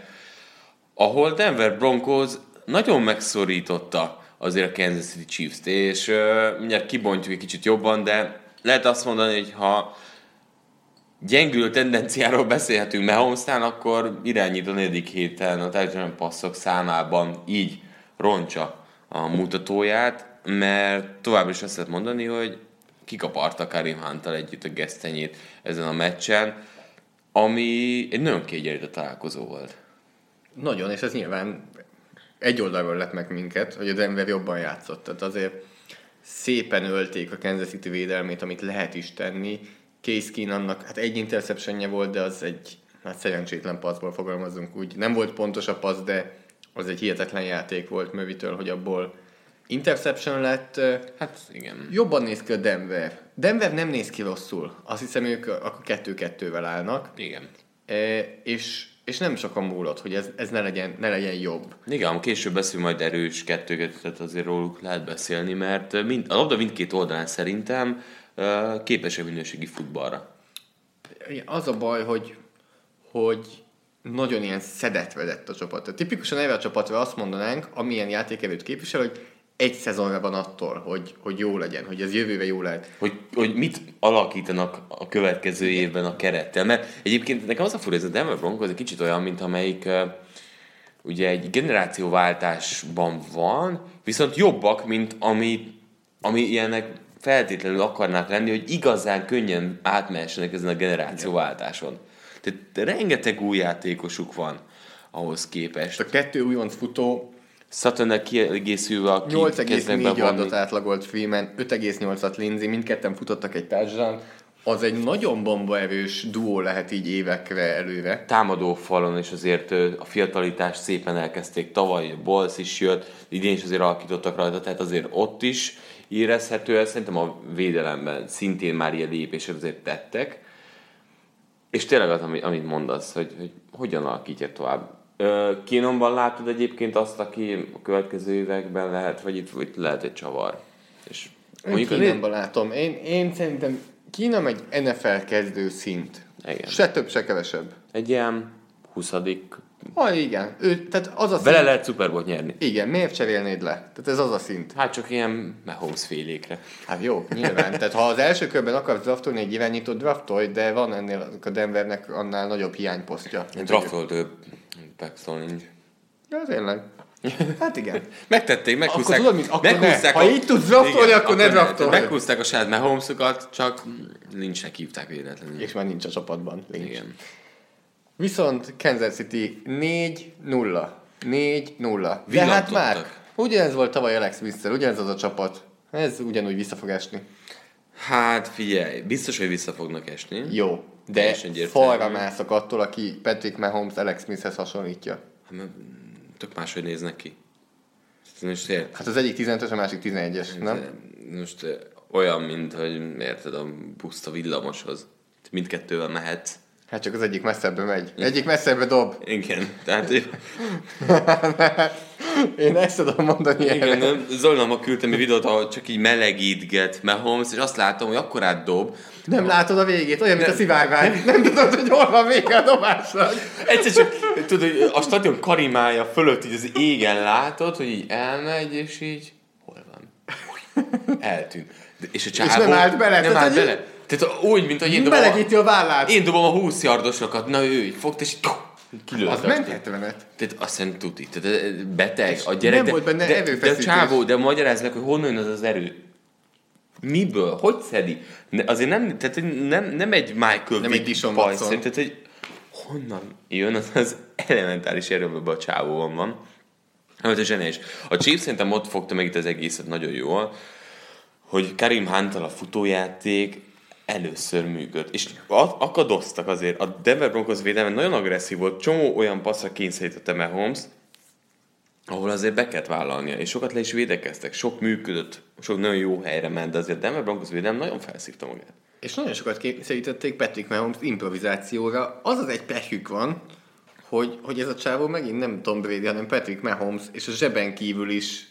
ahol Denver Broncos nagyon megszorította azért a Kansas City Chiefs-t, és uh, mindjárt kibontjuk egy kicsit jobban, de lehet azt mondani, hogy ha gyengülő tendenciáról beszélhetünk Mahomesnál, akkor irányít a negyedik héten a társadalmi passzok számában így roncsa a mutatóját, mert továbbra is azt lehet mondani, hogy kikaparta Karim Hunt-tal együtt a gesztenyét ezen a meccsen, ami egy nagyon kiegyenlített találkozó volt. Nagyon, és ez nyilván egy oldalról lett meg minket, hogy a Denver jobban játszott. Tehát azért szépen ölték a Kansas City védelmét, amit lehet is tenni. Case Keenannak, hát egy interceptionje volt, de az egy hát szerencsétlen passzból fogalmazunk úgy. Nem volt pontos a passz, de az egy hihetetlen játék volt Mövitől, hogy abból interception lett. Hát igen. Jobban néz ki a Denver. Denver nem néz ki rosszul. Azt hiszem, ők akkor kettő-kettővel állnak. Igen. E, és, és nem sokan múlott, hogy ez, ez ne, legyen, ne legyen jobb. Igen, később beszélünk majd erős kettőket, tehát azért róluk lehet beszélni, mert mind, a labda mindkét oldalán szerintem képesek minőségi futballra. Az a baj, hogy, hogy nagyon ilyen szedetve lett a csapat. Tehát tipikusan erre a csapatra azt mondanánk, amilyen játékerőt képvisel, hogy egy szezonra van attól, hogy, hogy jó legyen, hogy ez jövőre jó lehet. Hogy, hogy mit alakítanak a következő évben a kerettel. Mert egyébként nekem az a fura, ez a Denver Broncos egy kicsit olyan, mint amelyik ugye egy generációváltásban van, viszont jobbak, mint ami, ami ilyenek feltétlenül akarnák lenni, hogy igazán könnyen átmehessenek ezen a generációváltáson. Tehát rengeteg új játékosuk van ahhoz képest. A kettő újonc futó Suttonnek kiegészülve, aki 8,4 yardot átlagolt Freeman, 5,8-at Lindsay, mindketten futottak egy társadalmat. Az egy nagyon bombaerős duó lehet így évekre előre. támadó falon, és azért a fiatalitást szépen elkezdték tavaly, a Bolsz is jött, idén is azért alakítottak rajta, tehát azért ott is érezhető ez, szerintem a védelemben szintén már ilyen lépések azért tettek, és tényleg az, amit mondasz, hogy, hogy hogyan alakítja tovább. Ö, Kínonban látod egyébként azt, aki a következő években lehet, vagy itt, vagy lehet egy csavar. És Mondjuk a- Kínánban látom. Én, én szerintem Kína egy NFL kezdő szint. Igen. Se több, se kevesebb. egy ilyen 20 Ha igen, ő, tehát az a szint. Vele lehet Super Bowl nyerni. Igen, miért cserélnéd le? Tehát ez az a szint. Hát csak ilyen Mahomes félékre. Hát jó, nyilván. Tehát ha az első körben akarsz draftolni egy irányítót, draftolj, de van ennél a Denvernek annál nagyobb hiányposztja. Draftolt ő Lynch. Ja, tényleg. Hát igen. Megtették, meghúzták. Akkor tudod mit? Akkor ne. meghúzták Ha így tudsz draftolni, akkor ne draftolj. Meghúzták a saját Mahomesokat, csak Lynchnek hívták véletlenül. És már nincs a csapatban. Nincs. Igen. Viszont Kansas City 4-0. 4-0. De hát már ugyanez volt tavaly Alex smith ugyanez az a csapat. Ez ugyanúgy vissza fog esni. Hát figyelj, biztos, hogy vissza fognak esni. Jó. De falra mászok attól, aki Patrick Mahomes Alex Smithhez hasonlítja. Hát, mert tök máshogy néznek ki. Most, Hát az egyik 15-ös, a másik 11-es, nem? most olyan, mint hogy érted a puszta villamoshoz. Mindkettővel mehetsz. Hát csak az egyik messzebbre megy. Egyik messzebbre dob. Igen, tehát Én ezt tudom mondani Igen, erre. nem? Küldtem egy videót, ahol csak így melegítget Mahomes, és azt látom, hogy akkorát dob. Nem látod a végét, olyan, mint a szivárvány. Nem tudod, hogy hol van vége a dobásnak. Egyszer csak, tudod, hogy a stadion karimája fölött így az égen látod, hogy így elmegy, és így hol van? Eltűnt. De- És a csávó nem állt bele, Nem állt bele. Tehát úgy, mint hogy én dobom, a, Melegíti a vállát. én dobom a 20 yardosokat, na ő fogta, és kilőtt. Az ment 70-et. Tehát azt hiszem tuti. Tehát eh, beteg a gyerek. nem de, volt benne de, de, a csávó, de magyarázd meg, hogy honnan jön az az erő. Miből? Hogy szedi? Ne, azért nem, tehát nem, nem egy Michael Nem Vick egy pajsz. Tehát, hogy honnan jön az az elementáris erő, amiben a csávóban van. Nem, ez zseniális. A Chiefs szerintem ott fogta meg itt az egészet nagyon jól, hogy Karim hunt a futójáték először működött. És akadoztak azért. A Denver Broncos védelme nagyon agresszív volt. Csomó olyan passzra kényszerítette Mahomes, ahol azért be kellett vállalnia, és sokat le is védekeztek, sok működött, sok nagyon jó helyre ment, de azért Denver Broncos védelem nagyon felszívta magát. És nagyon sokat kényszerítették Patrick Mahomes improvizációra. Az az egy pehjük van, hogy, hogy ez a csávó megint nem Tom Brady, hanem Patrick Mahomes, és a zseben kívül is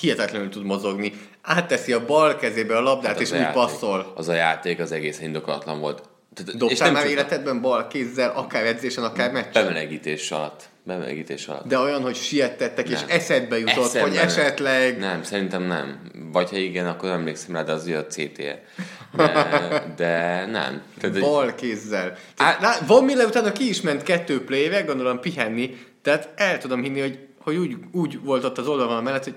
hihetetlenül tud mozogni. Átteszi a bal kezébe a labdát, Hát és úgy játék- passzol. Az a játék az egész indokolatlan volt. Tehát, Dobtál már életedben bal kézzel, akár edzésen, akár meccsen? Bemelegítés alatt. Bemelegítés alatt. De olyan, hogy siettettek, és Nem. eszedbe jutott, Eszembe hogy nem. esetleg... Nem, szerintem nem. Vagy ha igen, akkor emlékszem rá, de az ugye a CTE. De, de nem. Tehát, Bal kézzel. Á- Tehát, lá- Von Miller utána ki is ment kettő playre, gondolom pihenni, tehát el tudom hinni, hogy, hogy úgy, úgy volt ott az oldalon mellett, hogy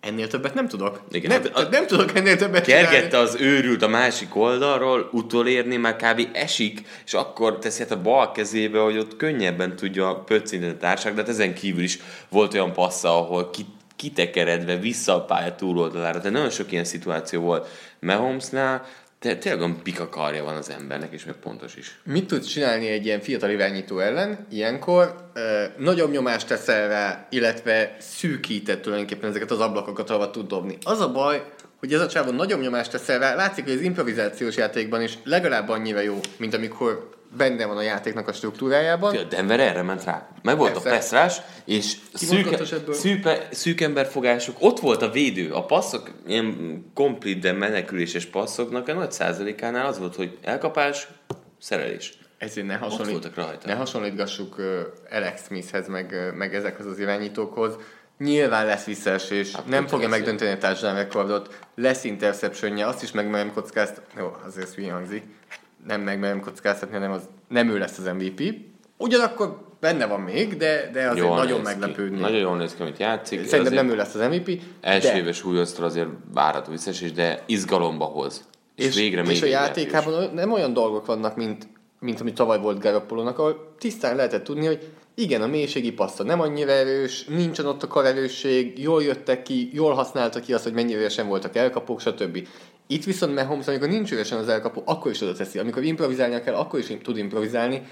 ennél többet nem tudok. Igen, nem, hát a- nem tudok ennél többet Kergette csinálni. az őrült a másik oldalról, utolérni már kb. esik, és akkor teszi hát a bal kezébe, hogy ott könnyebben tudja pöccinteni a társak, de hát ezen kívül is volt olyan passza, ahol ki, kitekeredve vissza a pálya túloldalára. Tehát nagyon sok ilyen szituáció volt Mahomesnál, tényleg olyan pika karja van az embernek, és meg pontos is. Mit tudsz csinálni egy ilyen fiatal irányító ellen? Ilyenkor ö, nagyobb nyomást teszel rá, illetve szűkített tulajdonképpen ezeket az ablakokat, ahova tud dobni. Az a baj, hogy ez a csávon nagyobb nyomást teszel rá, látszik, hogy az improvizációs játékban is legalább annyira jó, mint amikor benne van a játéknak a struktúrájában. A Denver erre ment rá. Meg volt a Persze. passzrás, és szűk, mozgatos ebből? szűpe, szűk emberfogások, ott volt a védő. A passzok, ilyen komplit, de meneküléses passzoknak a nagy százalékánál az volt, hogy elkapás, szerelés. Ezért ne, hasonlít, rajta. ne hasonlítgassuk Alex Smithhez, meg, ö, meg ezekhez az irányítókhoz. Nyilván lesz visszaesés, Hát, nem fogja megdönteni a touchdown rekordot, lesz interceptionje, azt is megmerem kockáztatni, jó, azért ez hülye hangzik, nem megmerem kockáztatni, hanem az nem ő lesz az MVP. Ugyanakkor benne van még, de, de azért Jól nagyon meglepődni. Nagyon jól néz ki, amit játszik. Szerintem Azért nem ő lesz az MVP, Első de, éves újonctól azért várható visszaesés, de izgalomba hoz. És, és, végre és a játékában olyan- nem olyan dolgok vannak, mint, mint ami tavaly volt Garoppolónak, ahol tisztán lehetett tudni, hogy igen, a mélységi passza nem annyira erős, nincsen ott a karerősség, jól jöttek ki, jól használtak ki azt, hogy mennyire üresen voltak elkapók, stb. Itt viszont Mahomes, amikor nincs üresen az elkapó, akkor is oda teszi. Amikor improvizálnia kell, akkor is tud improvizálni.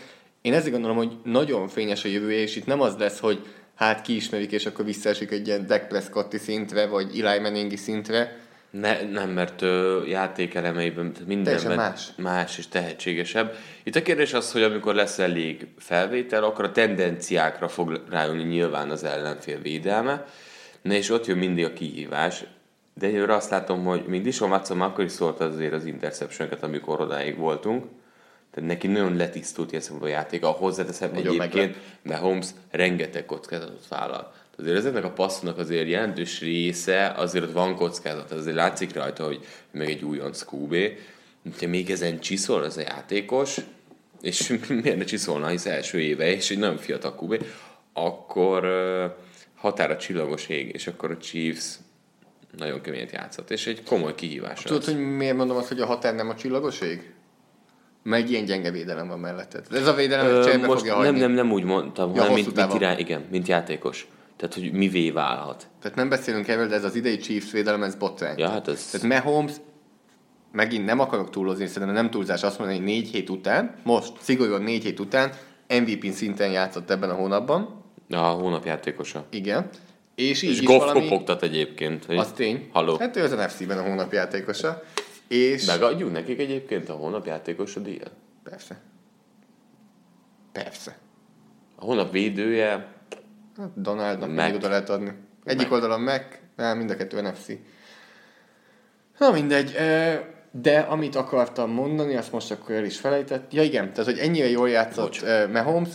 Én ezért gondolom, hogy nagyon fényes a jövője, és itt nem az lesz, hogy hát kiismerik, és akkor visszaesik egy ilyen Dak Prescotti szintre, vagy Eli Manningi szintre, Ne, nem, mert ö, játékelemeiben mindenben más. más és tehetségesebb. Itt a kérdés az, hogy amikor lesz elég felvétel, akkor a tendenciákra fog rájönni nyilván az ellenfél védelme, Na és ott jön mindig a kihívás, de egyelőre azt látom, hogy még Dishon Watson akkor is szólt azért az interception amikor odáig voltunk, tehát neki nagyon letisztult ilyen a játéka. Hozzáteszem Nagyon egyébként, mert Holmes rengeteg kockázatot vállal. Azért ezeknek a passzoknak azért jelentős része, azért ott van kockázat, azért látszik rajta, hogy meg egy újonc QB. Ha még ezen csiszol az a játékos, és miért ne csiszolna, hisz első éve, és egy nagyon fiatal QB, akkor határa csillagos ég, és akkor a Chiefs nagyon keményet játszott, és egy komoly kihívás Tudod, az. hogy miért mondom azt, hogy a határ nem a csillagoség? Mert ilyen gyenge védelem van melletted. Ez a védelem Ö, most fogja nem, hagyni. nem, nem úgy mondtam, Ja, hanem mint, mint, irány, igen, mint játékos. Tehát, hogy mivé válhat. Tehát nem beszélünk erről, de ez az idei Chiefs védelem, ez botrány. Ja, hát ez... Tehát Mahomes, megint nem akarok túlozni, szerintem nem túlzás azt mondani, hogy négy hét után, most szigorúan négy hét után MVP szinten játszott ebben a hónapban. A hónap játékosa. Igen. És így És is Goff valami... kopogtat egyébként. Hogy Az tény. Halló. Hát ő az NFC-ben a hónap játékosa. És... Megadjuk nekik egyébként a hónap játékosa díjat? Persze. Persze. A hónap védője, Hát Donaldnak még oda lehet adni. Egyik Mac. oldalon Mac, nem, mind a kettő NFC. Na mindegy, de amit akartam mondani, azt most akkor el is felejtett. Ja igen, tehát hogy ennyire jól játszott Bocs. Mahomes,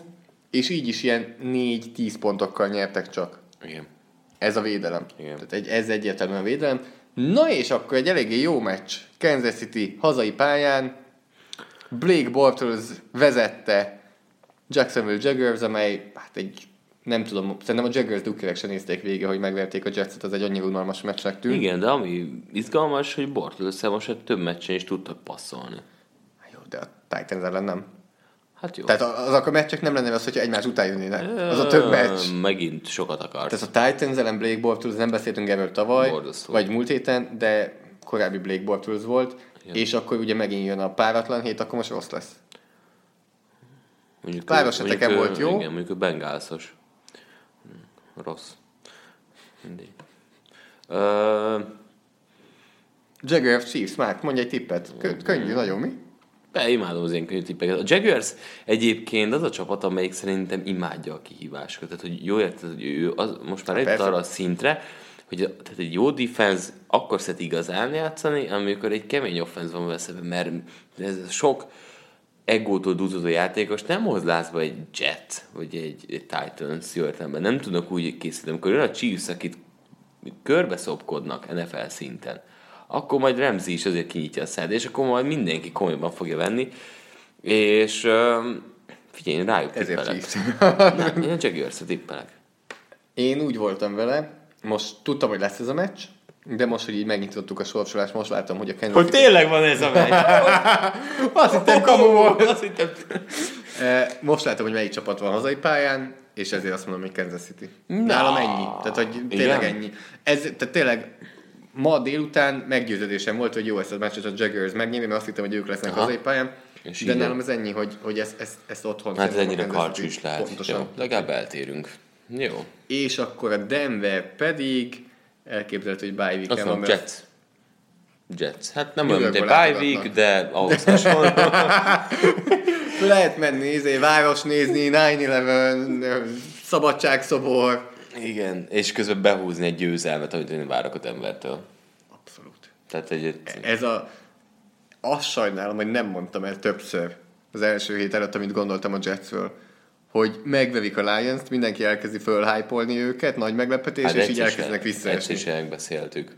és így is ilyen 4-10 pontokkal nyertek csak. igen. Ez a védelem. Igen. Tehát egy, ez egyértelműen a védelem. Na és akkor egy eléggé jó meccs. Kansas City hazai pályán. Blake Bortles vezette Jacksonville Jaguars, amely hát egy nem tudom, szerintem a Jaguars dukkerek se nézték végig, hogy megverték a Jetset, az egy annyira unalmas meccsnek tűnt. Igen, de ami izgalmas, hogy Bortles most több meccsen is tudtak passzolni. Jó, de a Titans ellen nem. Hát jó. Tehát azok a meccsek nem lenne az, hogyha egymás után jönnének. Az a több meccs. Megint sokat akart. Tehát a Titans ellen Blake Bortles, nem beszéltünk erről tavaly, Borzasztó. vagy múlt héten, de korábbi Blake Bortles volt, Igen. és akkor ugye megint jön a páratlan hét, akkor most rossz lesz. Mondjuk, Páros heteken mondjuk, volt jó. Igen, mondjuk a Bengálszos. Hm, Rossz. Mindig. Ö, Jaguars Chiefs, Márk, mondj egy tippet. Kö- könnyű, nagyon mi? Be, imádom az én könnyű tippeket. A Jaguars egyébként az a csapat, amelyik szerintem imádja a kihívásokat. Tehát, hogy jó érted, hogy ő az, most már eljött arra a szintre, hogy a, tehát egy jó defense akkor szeret igazán játszani, amikor egy kemény offense van veszve, mert ez sok egótól dúzódó játékos nem hoz lázba egy Jet, vagy egy, egy Titans jó értelemben. Nem tudnak úgy készíteni. Amikor jön a Chiefs, akit körbe szopkodnak NFL szinten, akkor majd Ramsey is azért kinyitja a szád, és akkor majd mindenki komolyan fogja venni, és figyelj, én rájuk Ezért tippelek. Nem, én a Jaguars-ra tippelek. Én úgy voltam vele, most tudtam, hogy lesz ez a meccs, de most, hogy így megnyitottuk a sorsolást, most látom, hogy a Kansas City... tényleg van ez a meccs? Azt hittem kamu volt. Azt hittem... Eh, Most látom, hogy melyik csapat van hazai pályán, és ezért azt mondom, hogy Kansas City. Nálam ennyi. Tehát, hogy tényleg Igen? ennyi. Ez, tehát tényleg ma délután meggyőződésem volt, hogy jó ezt a meccset a Jaguars megnyerni, mert azt hittem, hogy ők lesznek Aha. hazai pályán. És de nálam ez ennyi, hogy, hogy ezt, ezt, ezt otthon Hát ez ennyire karcsú is lehet. Pontosan. Jó, legalább eltérünk. Jó. És akkor a Denver pedig elképzelhető, hogy bye weekend van, Jets. Jets. Hát nem olyan, mint egy bye week, de ahhoz hasonló. lehet menni, izé, város nézni, 9-11, szabadságszobor. Igen, és közben behúzni egy győzelmet, amit én várok a Denvertől. Abszolút. Tehát egy, Ez a... Azt sajnálom, hogy nem mondtam el többször az első hét előtt, amit gondoltam a Jetsről, hogy megvevik a Lions-t, mindenki elkezdi fölhájpolni őket, nagy meglepetés, Hát és így elkezdenek visszaesni. Egyszer se megbeszéltük.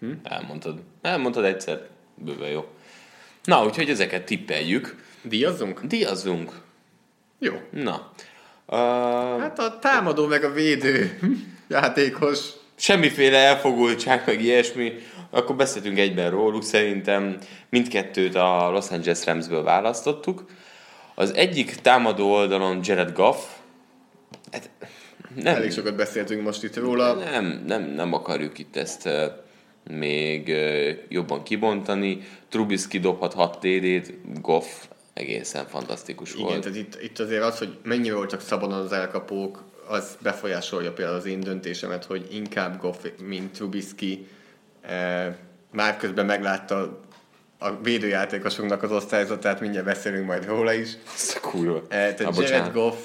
Hm? Elmondtad. Elmondtad egyszer. Bőven jó. Na, úgyhogy ezeket tippeljük. Díjazzunk? Díjazzunk. Jó. Na. Hát a támadó meg a védő játékos. semmiféle elfogultság, meg ilyesmi. Akkor beszéltünk egyben róluk. Szerintem mindkettőt a Los Angeles Ramsből választottuk. Az egyik támadó oldalon Jared Goff. Hát, nem, Elég sokat beszéltünk most itt róla. Nem, nem, nem akarjuk itt ezt még jobban kibontani. Trubisky dobhat 6 TD-t, Goff egészen fantasztikus Igen, volt. tehát itt, itt azért az, hogy mennyire voltak szabadon az elkapók, az befolyásolja például az én döntésemet, hogy inkább Goff, mint Trubisky. E, már közben meglátta a védőjátékosunknak az osztályzatát, mindjárt beszélünk majd róla is. Ez a kurva. E, tehát Jared bocsánat. Goff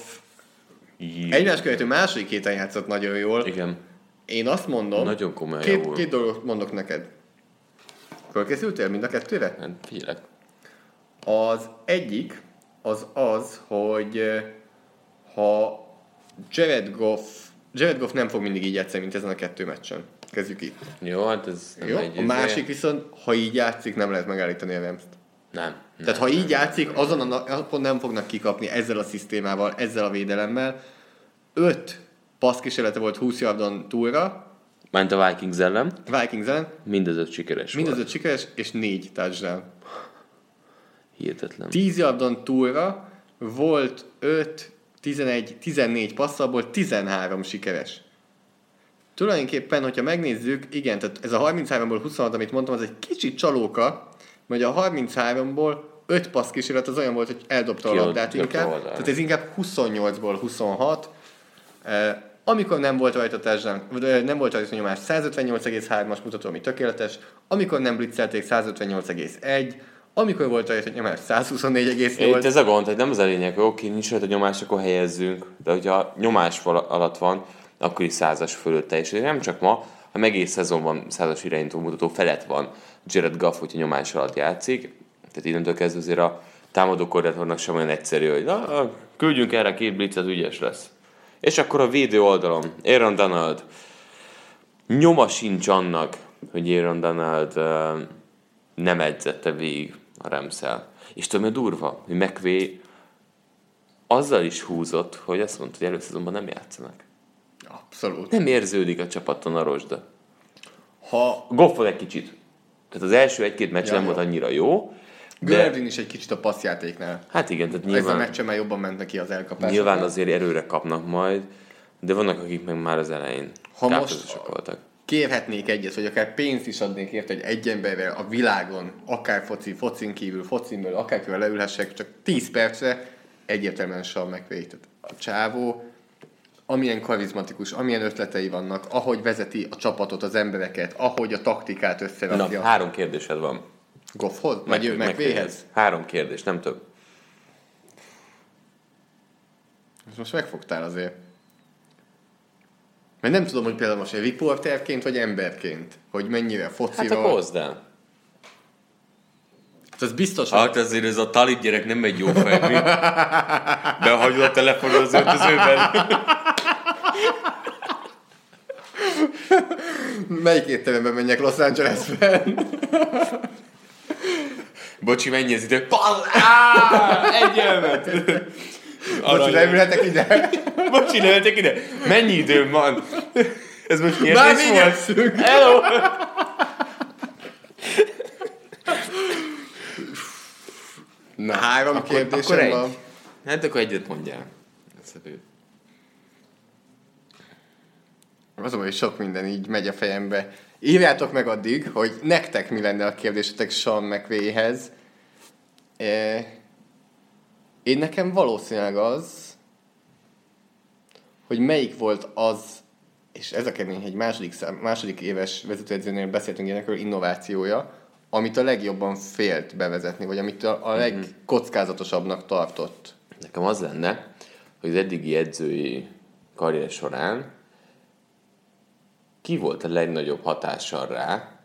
egymás követő második héten játszott nagyon jól. Igen. Én azt mondom, Nagyon komolyan két, volt. két dolgot mondok neked. Fölkészültél mind a kettőre? Hát figyelek. Az egyik az az, hogy ha Jared Goff, Jared Goff nem fog mindig így játszani, mint ezen a kettő meccsen. Kezdjük itt. Jó, hát ez nem Jó? egy... A másik viszont, ha így játszik, nem lehet megállítani a Rams-t. Nem. Tehát ha így játszik, azon a napon nem fognak kikapni ezzel a szisztémával, ezzel a védelemmel. Öt passzkísérlete volt 20 yardon túlra, Ment a Vikings ellen, Vikings ellen, mindezöt sikeres mind az öt sikeres, és négy touchdown. Hihetetlen. 10 yardon túlra volt 5, 11, 14 passzalból 13 sikeres. Tulajdonképpen, hogyha megnézzük, igen, tehát ez a 33-ból 26, amit mondtam, az egy kicsit csalóka, mert a 33-ból 5 passz kísérlet az olyan volt, hogy eldobta a labdát inkább. oldalra. Tehát ez inkább 28-ból 26. Eh, amikor nem volt rajta touchdown, eh, nem volt rajta nyomás 158,3-as mutató, ami tökéletes, amikor nem blitzelték 158,1, amikor volt rajta nyomás 124,8. Itt ez a gond, hogy nem az a lényeg, hogy oké, nincs rajta nyomás, akkor helyezzünk, de hogyha nyomás alatt van, akkor is százas fölött teljesít. Nem csak ma, hanem egész szezonban százas irányító mutató felett van Jared Goff, hogyha nyomás alatt játszik. Tehát innentől kezdve azért a támadó koordinátornak sem olyan egyszerű, hogy na, küldjünk erre két blitz, az ügyes lesz. És akkor a védő oldalon, Aaron Donald, nyoma sincs annak, hogy Aaron Donald uh, nem edzette végig a Remszel. És tudom, hogy durva, hogy McVay azzal is húzott, hogy azt mondta, hogy előszezonban nem játszanak. Abszolút. Nem érződik a csapaton a rozsda. Ha Goffol egy kicsit. Tehát az első egy-két meccs Ja, nem jó. volt annyira jó, de Gördin is egy kicsit a passzjátéknál. hát igen, tehát Nyilván... Ez a meccsen már jobban ment neki az elkapás. nyilván azért erőre kapnak majd, de vannak, akik meg már az elején Ha most- voltak. Kérhetnék egyet, vagy akár pénzt is adnék érte, hogy egy emberrel a világon, akár foci, focin kívül, focin belül, akárkivel leülhessek, csak 10 percre egyértelműen Sean McVay. A csávó, amilyen karizmatikus, amilyen ötletei vannak, ahogy vezeti a csapatot, az embereket, ahogy a taktikát Na, összerakja. három kérdésed van. Goffhoz? Vagy McVayhez? Három kérdés, nem több. Ezt Most megfogtál azért. Mert nem tudom, hogy például most egy riporterként, vagy emberként, hogy mennyire Hát fociról. akkor hozd el. Ez biztos, hogy Hát azért ez a talib gyerek nem egy jó fej, mi? Behagyod a telefonot az öltözőben. melyik étteremben menjek Los Angelesben? Bocsi, mennyi az idő? Pal! Á, egy elmet! Bocsi, leülhetek ide? Bocsi, lehetek ide? Mennyi időm van? Ez most Már kérdés volt? végezzünk! Hello! Na, három Akkor- kérdésem akkor egy. van. Hát akkor egyet mondjál. Egyszerű. Az, hogy sok minden így megy a fejembe. Írjátok meg addig, hogy nektek mi lenne a kérdésetek Sean McVayhez. E, én nekem valószínűleg az, hogy melyik volt az, és ez a kemény, egy második, szám, második éves vezetőedzőnél beszéltünk ilyenekről, innovációja, amit a legjobban félt bevezetni, vagy amit a, a legkockázatosabbnak tartott. Nekem az lenne, hogy az eddigi edzői karrier során ki volt a legnagyobb hatással rá,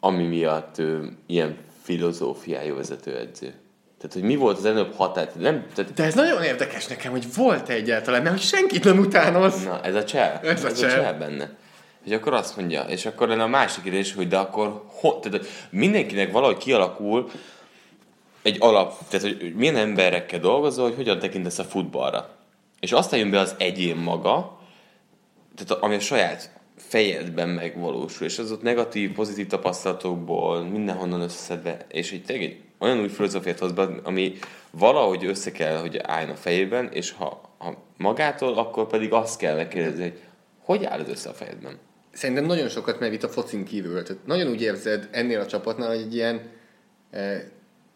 ami miatt ő ilyen filozófiájú vezetőedző. Tehát, hogy mi volt az legnagyobb hatás? Nem, tehát, De ez nagyon érdekes nekem, hogy volt-e egyáltalán, mert hogy senkit nem utánoz. na, ez a csel. Ez a ez csel. a csel benne. És akkor azt mondja, és akkor lenne a másik kérdés, hogy de akkor ho, tehát mindenkinek valahogy kialakul egy alap, tehát hogy milyen emberekkel dolgozol, hogy hogyan tekintesz a futballra. És aztán jön be az egyén maga, tehát ami a saját fejedben megvalósul, és az ott negatív, pozitív tapasztalatokból mindenhonnan összeszedve, és egy tényleg olyan új filozófiát hoz be, ami valahogy össze kell, hogy álljon a fejében, és ha, ha magától, akkor pedig azt kell megkérdezni, hogy hogy áll ez össze a fejedben? Szerintem nagyon sokat megy itt a focin kívül. Tehát nagyon úgy érzed ennél a csapatnál, hogy egy ilyen eh,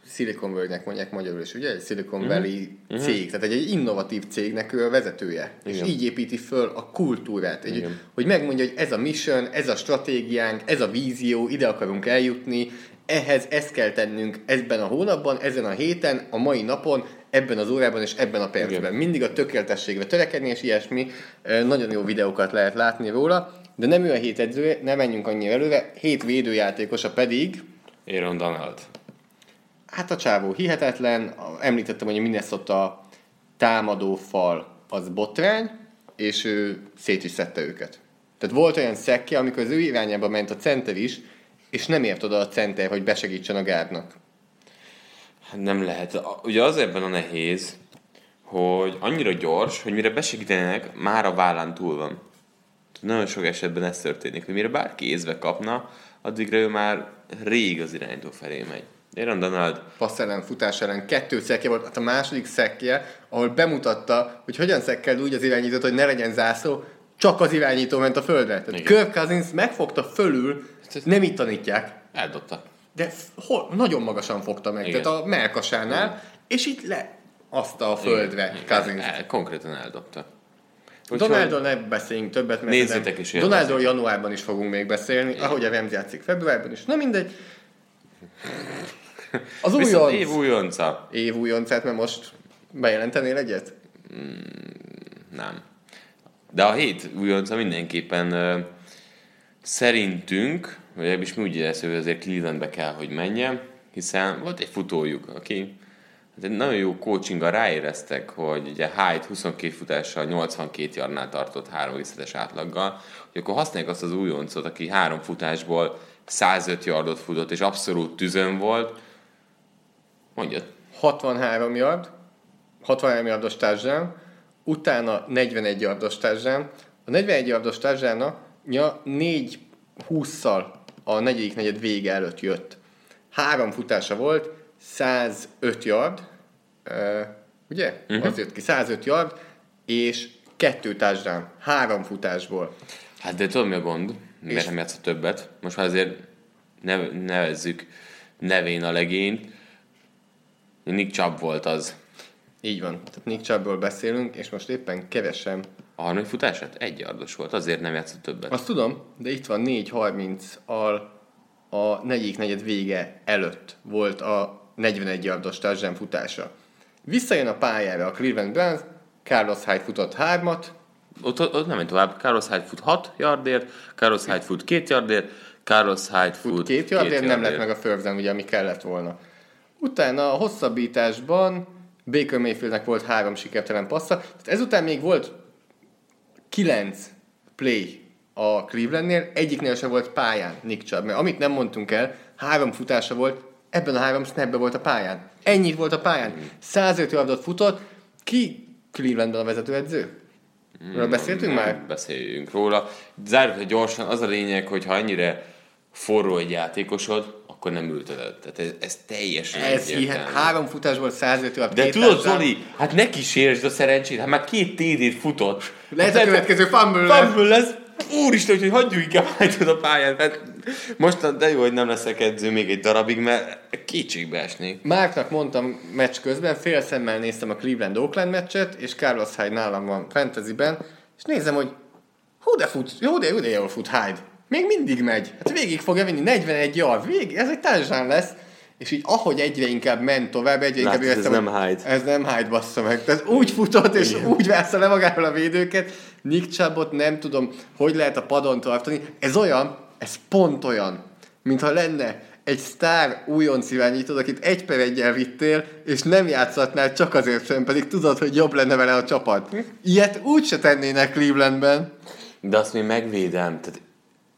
Silicon Valley-nek mondják magyarul is, ugye? Egy Silicon Mhm. Valley cég, tehát egy, egy innovatív cégnek ő a vezetője. Igen. És így építi föl a kultúrát. Egy, Igen. hogy megmondja, hogy ez a mission, ez a stratégiánk, ez a vízió, ide akarunk eljutni, ehhez ezt kell tennünk ebben a hónapban, ezen a héten, a mai napon, ebben az órában és ebben a percben. Igen. Mindig a tökéletességre törekedni, és ilyesmi. Nagyon jó videókat lehet látni róla, de nem ő a hét edzője, ne menjünk annyira előre, hét védőjátékosa pedig, Aaron Donald. hát a csávó hihetetlen, említettem, hogy a Minnesota támadó fal az botrány, és ő szét is szedte őket. Tehát volt olyan szekke, amikor az ő irányába ment a center is, és nem ért oda a center, hogy besegítsen a gárdnak. Hát nem lehet. Ugye az ebben a nehéz, hogy annyira gyors, hogy mire besegítenek, már a vállán túl van. Nagyon sok esetben ez történik, hogy mire bárki észbe kapna, addigra ő már rég az irányító felé megy. Aaron Donald passz ellen, futás ellen kettő szekkje volt, hát a második szekkje, ahol bemutatta, hogy hogyan szekkel úgy az irányítót, hogy ne legyen zászló, csak az irányító ment a földre. Tehát Igen. Kirk Cousins megfogta fölül, nem itt tanítják, eldobta. de hol, nagyon magasan fogta meg, Igen. tehát a melkasánál, és itt le azt a földre Igen, Cousins. el, konkrétan eldobta. Úgyhogy- Donaldról ne beszéljünk többet, mert Nézzétek is. Donaldról januárban is fogunk még beszélni, ahogy a Rams játszik februárban is. Na mindegy. Az újonc. év újonca. Év újoncát, mert most bejelentenél egyet? Nem. De a hét újonca mindenképpen szerintünk, vagy ebbis mi úgy érezzük, hogy azért Clevelandbe kell, hogy menjen, hiszen volt egy futójuk, aki hát egy nagyon jó coachinggal ráéreztek, hogy ugye Hyde 22 futással 82 jarnál tartott három visszates átlaggal, hogy akkor használják azt az újoncot, aki három futásból 105 yardot futott, és abszolút tüzön volt. Mondjad. 63 yard, 63 yardos touchdown, utána 41 yardos touchdown. A 41 yardos touchdown 4 20-szal a negyedik negyed vége előtt jött. Három futása volt, 105 yard, ugye? Uh-huh. Az jött ki, 105 yard, és kettő touchdown, három futásból. Hát de tudod mi a gond? Miért És- nem játszott többet? Most már azért nev- nevezzük nevén a legényt. Nick Chubb volt az. Így van. Tehát Nick Chubbról beszélünk, és most éppen kevesen. A harmadik futását egy yardos volt, azért nem játszott többet. Azt tudom, de itt van 4.30 al a negyedik negyed vége előtt volt a 41 yardos touchdown futása. Visszajön a pályára a Cleveland Browns, Carlos Hyde futott hármat, Ott, ott nem ment tovább. Carlos Hyde fut 6 yardért, Carlos Hyde fut 2 yardért, Carlos Hyde fut két yardért, nem lett meg a down, ugye, ami kellett volna. Utána a hosszabbításban Baker Mayfieldnek volt három sikertelen passza, tehát ezután még volt kilenc play a Clevelandnél, egyiknél sem volt pályán Nick Chubb, mert amit nem mondtunk el, három futása volt, ebben a három snapben volt a pályán. Ennyit volt a pályán. 105 yardot futott, ki Clevelandben a vezetőedző? Ről beszéltünk már? Beszéljünk róla. Zárjuk gyorsan, az a lényeg, hogy ha ennyire forró egy játékosod, akkor nem ülteted. Tehát ez, ez teljesen Ez hihet, három futásból 105 yard. De tudod, touchdown. Zoli, hát neki sérsd a szerencsét, hát már két TD-t futott. Lehet hát a következő fumble lesz. Fumble lesz. Úristen, hogy hagyjuk inkább hajtod a pályán. Hát most de jó, hogy nem leszek edző még egy darabig, mert kétségbe esnék. Márknak mondtam meccs közben, fél szemmel néztem a Cleveland Oakland meccset, és Carlos Hyde nálam van fantasyben, és nézem, hogy hú de fut, jó de, jó de jól fut Hyde. Még mindig megy. Hát végig fogja vinni, 41 yard, végig, ez egy touchdown lesz. És így ahogy egyre inkább ment tovább, egyre inkább Látod, ez éreztem, nem Hyde. Ez nem Hyde bassza meg. Tehát úgy futott, és Igen. úgy vásza le magáról a védőket. Nick Chubbot nem tudom, hogy lehet a padon tartani. Ez olyan, ez pont olyan, mintha lenne egy sztár újonc irányítód, akit egy per egyel vittél, és nem játszhatnál csak azért sem, pedig tudod, hogy jobb lenne vele a csapat. Ilyet úgy se tennének Clevelandben. De azt még megvédem. Tehát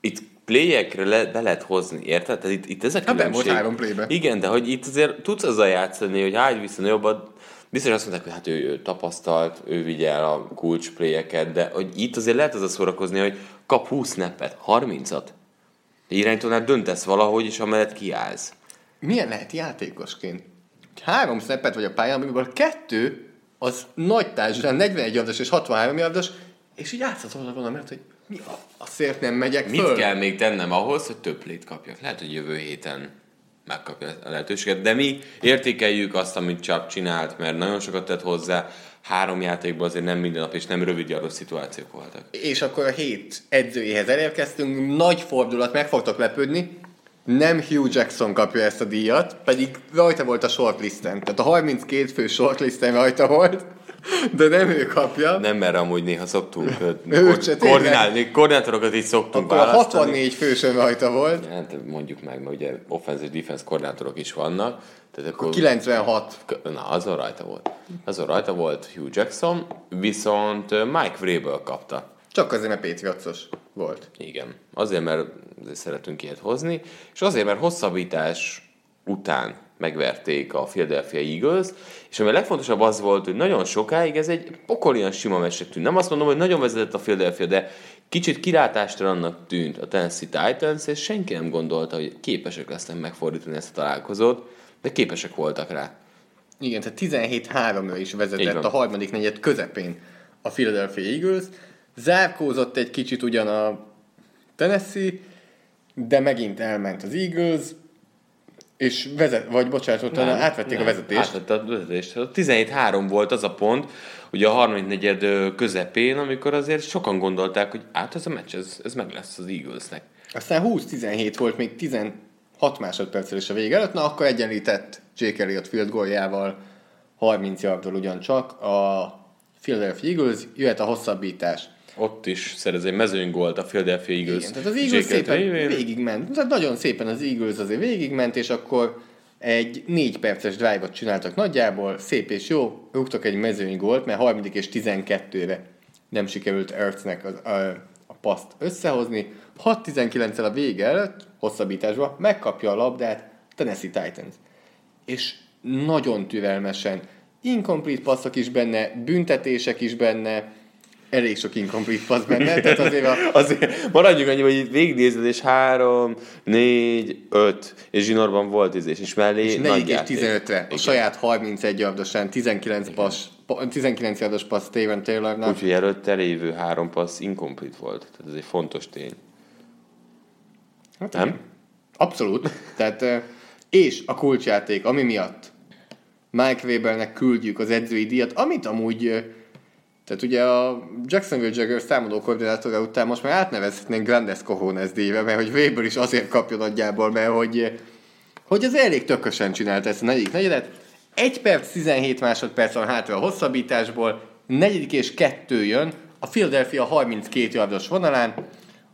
itt playekre le, be lehet hozni, érted? Tehát itt, itt ez a Hát különbség. volt három playbe. Igen, de hogy itt azért tudsz azzal játszani, hogy hágy viszont jobban, biztos azt mondták, hogy hát ő, ő tapasztalt, ő vigye el a kulcs playeket, de hogy itt azért lehet az a szórakozni, hogy kap 20 snappet, 30-at. Irányítónál döntesz valahogy, és amellett kiállsz. Milyen lehet játékosként? Három snappet vagy a pályán, amiből kettő az nagy társadalom, 41 yardos és 63 yardos, és így játszhatod volna, mert hogy mi a, a szért nem megyek Mit föl. kell még tennem ahhoz, hogy több plét kapjak? Lehet, hogy jövő héten megkapja a lehetőséget, de mi értékeljük azt, amit csak csinált, mert nagyon sokat tett hozzá, három játékban azért nem minden nap és nem rövid gyarros szituációk voltak. És akkor a hét edzőjéhez elérkeztünk, nagy fordulat, meg fogtok lepődni, nem Hugh Jackson kapja ezt a díjat, pedig rajta volt a shortlisten. Tehát a 32 fő shortlisten rajta volt, de nem ő kapja. Nem, mert amúgy néha szoktunk ö, Ő ko- se, koordinálni, koordinátorokat így szoktunk Akkor választani. 64 fősön rajta volt, Hát mondjuk meg, mert ugye offensive defense koordinátorok is vannak. Tehát akkor 96 Na, azon rajta volt. Azon rajta volt Hugh Jackson, viszont Mike Vrabel kapta. Csak azért, mert Patriots-os volt. Igen. Azért, mert azért szeretünk ilyet hozni, és azért, mert hosszabbítás után megverték a Philadelphia Eagles, és ami a legfontosabb az volt, hogy nagyon sokáig ez egy pokolian sima meccsnek tűnt. Nem azt mondom, hogy nagyon vezetett a Philadelphia, de kicsit kilátástalannak tűnt a Tennessee Titans, és senki nem gondolta, hogy képesek lesznek megfordítani ezt a találkozót, de képesek voltak rá. Igen, tehát 17-3-ra is vezetett a harmadik negyed közepén a Philadelphia Eagles. Zárkózott egy kicsit ugyan a Tennessee, de megint elment az Eagles, és vezet, vagy bocsánat, ott átvették a vezetést. Átvette a vezetést. A 17-3 volt az a pont, ugye a harmadik negyed ö, közepén, amikor azért sokan gondolták, hogy át ez a meccs, ez, ez meg lesz az Eaglesnek. Aztán 20-17 volt még 16 másodperccel is a vége előtt, na akkor egyenlített Jake Elliott field goaljával 30 yardról ugyancsak a Philadelphia Eagles, jöhet a hosszabbítás. Ott is szerez egy mezőnygolt a Philadelphia Eagles. Igen, tehát az Eagles Jake szépen révén. végigment. Tehát nagyon szépen az Eagles azért végigment, és akkor egy négy perces drive-ot csináltak nagyjából, szép és jó, rúgtak egy mezőny gólt, mert 30 és 12-re nem sikerült Ertznek az, a, a paszt összehozni. 6-19-el a vége előtt, hosszabbításban megkapja a labdát Tennessee Titans. És nagyon türelmesen, incomplete passzok is benne, büntetések is benne, elég sok incomplete passz benne, tehát azért a, Azért maradjunk annyi, hogy itt végignézed, és három, négy, öt, és zsinórban volt izés, és mellé és nagy 4 és játék. 15-re, a Igen. saját 31 yardosán, 19 passz, 19 yardos passz Steven Taylornak. Úgyhogy előtte lévő három passz incomplete volt. Tehát ez egy fontos tény. Hát Nem? igen. Abszolút. Tehát, és a kulcsjáték, ami miatt Mike Webernek küldjük az edzői díjat, amit amúgy, tehát ugye a Jacksonville Jaguars támadó koordinátora után most már átnevezhetnénk Grandes Cojones díjra, mert hogy Weber is azért kapja nagyjából, mert hogy, hogy az elég tökösen csinálta ezt a negyedik negyedet. 1 perc, 17 másodperc van hátra a hosszabbításból, negyedik és kettő jön, a Philadelphia 32 yardos vonalán,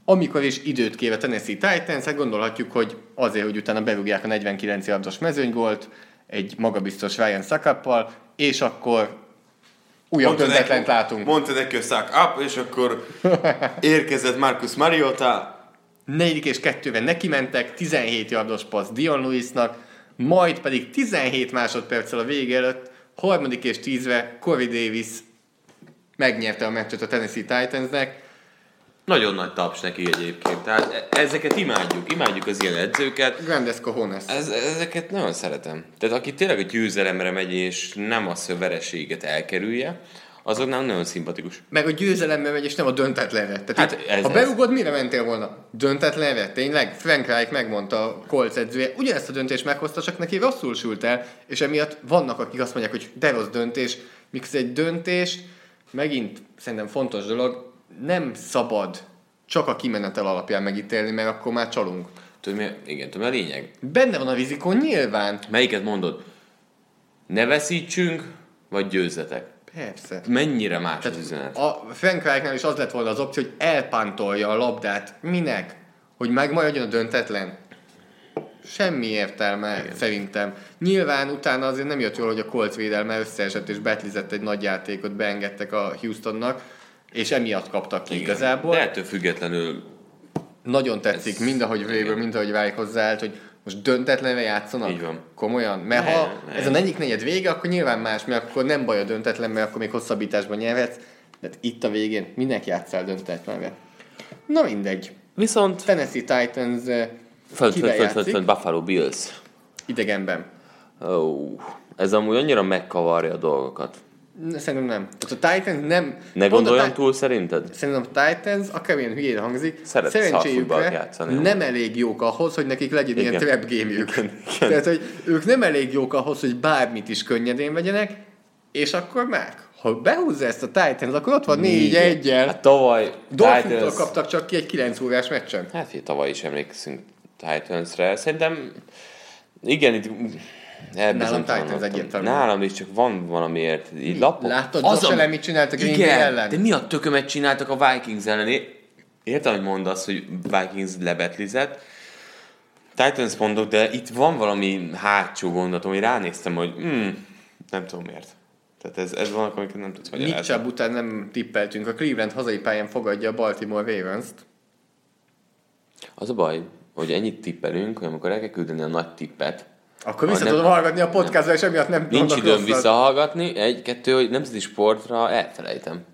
amikor is időt kér a Tennessee Titans, hát gondolhatjuk, hogy azért, hogy utána berúgják a 49 yardos mezőnygolt, egy magabiztos Ryan Sakappal, és akkor újabb döntetlent látunk. Mondta neki a up, és akkor érkezett Marcus Mariota. negyedik és kettővel neki mentek, 17 yardos passz Dion Lewisnak, majd pedig 17 másodperccel a vége előtt, harmadik és tízre Corey Davis megnyerte a meccset a Tennessee Titansnek. Nagyon nagy taps neki egyébként. Tehát e- ezeket imádjuk, imádjuk az ilyen edzőket. Grandes Cojones. Ez, ezeket nagyon szeretem. Tehát aki tényleg a győzelemre megy, és nem az, hogy a vereséget elkerülje, azoknál nagyon szimpatikus. Meg a győzelembe megy, és nem a döntetlenre. Tehát Hát ez ha az. berugod, mire mentél volna? Döntetlenre? Tényleg? Frank Reich megmondta a Colts edzője, ugyanezt a döntést meghozta, csak neki rosszul sült el, és emiatt vannak, akik azt mondják, hogy de rossz döntés, mikor egy döntés, megint szerintem fontos dolog, nem szabad csak a kimenetel alapján megítélni, mert akkor már csalunk. Tudod mi? Igen, tudod mi a lényeg? Benne van a vizikon nyilván. Melyiket mondod? Ne veszítsünk, vagy győzzetek? Persze. Mennyire más az üzenet? A Frank is az lett volna az opció, hogy elpántolja a labdát. Minek? Hogy megmaradjon a döntetlen? Semmi értelme Igen. szerintem. Nyilván utána azért nem jött jól, hogy a Colts védelme összeesett és betlizett egy nagy játékot, beengedtek a Houstonnak, és emiatt kaptak ki igazából. De ettől függetlenül Nagyon tetszik, mind ahogy Weber, mind ahogy Reich hozzáállt, hogy most döntetlenre játszanak? Így van. Komolyan? Mert Ne, ha ne. ez a negyedik negyed vége, akkor nyilván más, mert akkor nem baj a döntetlen, mert akkor még hosszabbításban nyerhetsz. De itt a végén minek játszál döntetlenre? Na mindegy. Viszont Tennessee Titans fönt, fönt, fönt, fönt, fönt Buffalo Bills. Idegenben. Ó, ez amúgy annyira megkavarja a dolgokat. Szerintem nem. Tehát a Titans nem... Ne gondoljam Ti- túl szerinted? Szerintem a Titans, akármilyen hülyén hangzik, Szeret játszani. nem elég jók ahhoz, hogy nekik legyen ilyen Igen. trap game. Tehát, hogy ők nem elég jók ahhoz, hogy bármit is könnyedén vegyenek, és akkor meg. Ha behúzza ezt a Titans, akkor ott van 4 1 Hát el tavaly Dolphins-tól kaptak csak ki egy 9 órás meccsen. Hát, hogy tavaly is emlékszünk Titansre. Szerintem igen, itt. Nálam Titans egyértelmű. Nálam is csak van valamiért. Így lapok. Láttad, Az a- mit csinált a Green Igen, Bay ellen? de mi a tökömet csináltak a Vikings ellen? Értem, hogy mondasz, hogy Vikings lebetlizett. Titans mondok, de itt van valami hátsó gondolatom, hogy ránéztem, hogy mm, nem tudom miért. Tehát ez, ez van, amiket nem tudsz Nick magyarázni. Chubb után nem tippeltünk. A Cleveland hazai pályán fogadja a Baltimore Ravens-t. Az a baj, hogy ennyit tippelünk, hogy amikor el kell küldeni a nagy tippet, Akkor vissza tudom hallgatni a podcastra, és emiatt nem Nincs időm rosszat. visszahallgatni. Egy, kettő, hogy nemzeti sportra elfelejtem.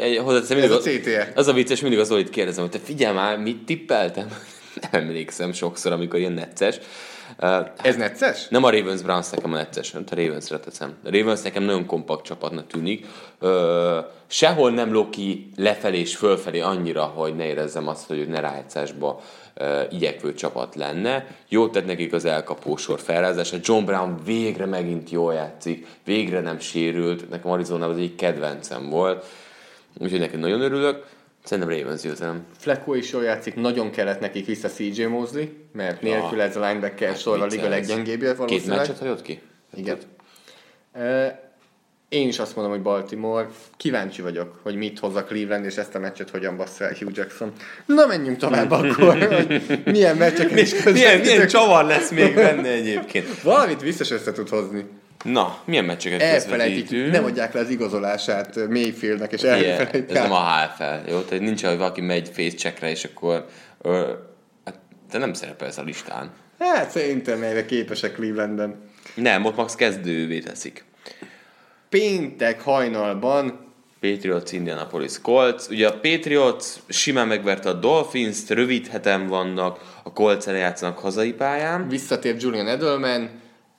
Egy, hozzáteszem, mindig Ez a CTE. Az a vicces, mindig az Zolit kérdezem, hogy te figyelj már, mit tippeltem? Nem emlékszem sokszor, amikor ilyen necces. Uh, Ez necces? nem a Ravens Browns nekem a necces, hanem a Ravensre teszem. A Ravens nekem nagyon kompakt csapatnak tűnik. Ö, sehol nem lók ki lefelé és fölfelé annyira, hogy ne érezzem azt, hogy ők ne rájátszásba igyekvő csapat lenne. Jó tett nekik az elkapósor felrázása. John Brown végre megint jól játszik, végre nem sérült. Nekem Arizonában az egyik kedvencem volt. Úgyhogy nekem nagyon örülök. Szerintem Ravens győzelem. Flacco is jól játszik, nagyon kellett nekik vissza CJ Mosley, mert nélkül ez a linebacker sor a liga leggyengébbje Két valószínűleg. meccset hagyott ki? Igen. Ö, Én is azt mondom, hogy Baltimore. Kíváncsi vagyok, hogy mit hoz a Cleveland, és ezt a meccset hogyan bassza el Hugh Jackson. Na, menjünk tovább akkor, hogy milyen meccseket is Milyen, milyen csavar lesz még benne egyébként? Valamit biztos össze tud hozni. Na, milyen meccseket Elfelejtik, nem adják le az igazolását ö, Mayfieldnek, és elfelejtik. ez nem a HFL, jó? Tehát nincs, hogy valaki megy face checkre, és akkor ö, hát, te nem szerepelsz a listán. Hát szerintem erre képesek Clevelandben. Nem, ott max kezdővé teszik. Péntek hajnalban Patriots, Indianapolis Colts. Ugye a Patriots simán megverte a Dolphins-t, rövid heten vannak, a Colts játszanak hazai pályán. visszatér Julian Edelman,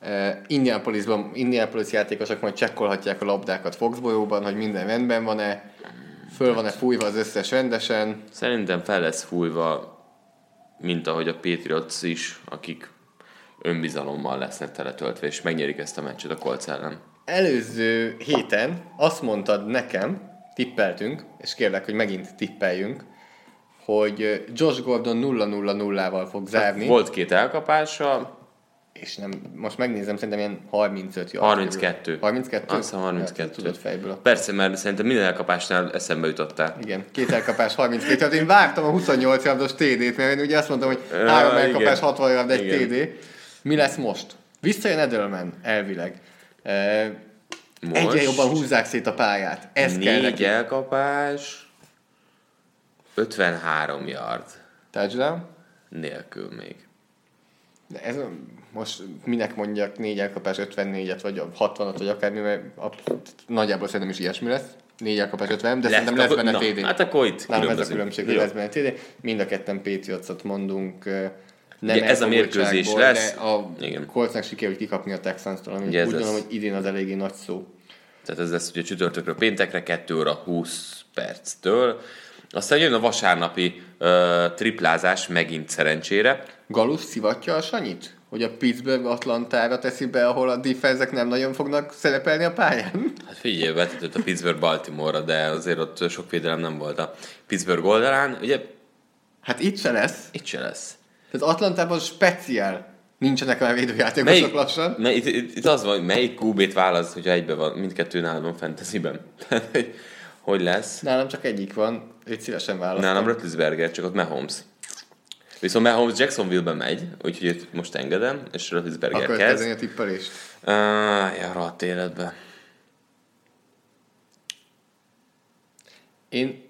uh, Indianapolisban, Indianapolis játékosok majd csekkolhatják a labdákat Foxboróban, hogy minden rendben van-e, föl van-e fújva az összes rendesen. Szerintem fel lesz fújva, mint ahogy a Patriots is, akik önbizalommal lesznek teletöltve, és megnyerik ezt a meccset a Colts ellen. Előző héten azt mondtad nekem, tippeltünk, és kérlek, hogy megint tippeljünk, hogy Josh Gordon 0-0-0-val fog zárni, Volt két elkapása, és nem, most megnézem, szerintem ilyen 35 yard 32. körül. 32? Azt hiszem 32. Ja, tudod fejből. Persze, mert szerintem minden elkapásnál eszembe jutottál. Igen, két elkapás 32 tehát én vártam a 28 yardos TD-t, mert én ugye azt mondtam, hogy három elkapás igen. 60 yard egy. TD. Mi lesz most? Visszajön Edelman, elvileg. Most egyre jobban húzzák szét a pályát. Ez kell négy neki. elkapás, 53 yard Touchdown. nélkül még. De ez most minek mondjak négy elkapás 54-et, vagy 60-at, vagy akármi, mert abszolút, nagyjából szerintem is ilyesmi lesz. Négy elkapás 50, de szerintem lesz benne na, TD. Hát akkor itt Nem, ez a különbség, hogy lesz benne TD. Mind a ketten Patriotsot mondunk. Nem Ugye ez a mérkőzés lesz. De a Igen. Coltsnak sikerült kikapni a Texans-tól, ami Ugye úgy gondolom, hogy idén az eléggé nagy szó. Tehát ez lesz ugye csütörtökről péntekre, 2 óra 20 perctől. Aztán jön a vasárnapi ö, triplázás megint szerencsére. Galus szivatja a Sanyit? Hogy a Pittsburgh Atlantára teszi be, ahol a defenzek nem nagyon fognak szerepelni a pályán? Hát figyelj, vetetett a Pittsburgh Baltimore-ra, de azért ott sok védelem nem volt a Pittsburgh oldalán. Ugye Hát itt se lesz. itt se lesz. Tehát Atlantában speciál. Nincsenek olyan védőjátékosok Melyik, lassan. mely, itt, itt, itt, az van, hogy melyik QB-t választ, hogyha egybe van, mindkettő nálad van fantasyben. Hogy, hogy lesz? Nálam csak egyik van, őt szívesen választom. Nálam Roethlisberger, csak ott Mahomes. Viszont Mahomes Jacksonville-be megy, úgyhogy itt most engedem, és Roethlisberger Akkor kezd. kezdeni a tippelést. Uh, ja, rohadt életbe. Én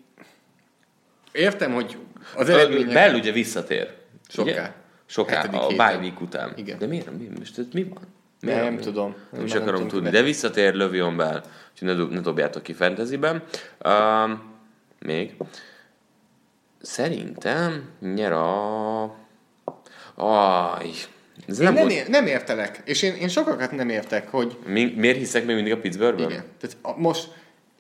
értem, hogy az eredmények... Bell ugye visszatér. Soká. Ugye? Soká, a bye week után. Igen. De miért? Mi, most mi van? Nem, van? tudom. Nem is Nem akarom tudni. de- De visszatér Lövion Bell, úgyhogy ne, ne dobjátok ki fantasyben. Um, még. Szerintem nyer a... Aj, ez nem nem, ér, nem értelek, és én, én sokakat nem értek, hogy Mi, miért hiszek még mindig a Pittsburghben? igen. Tehát a, most,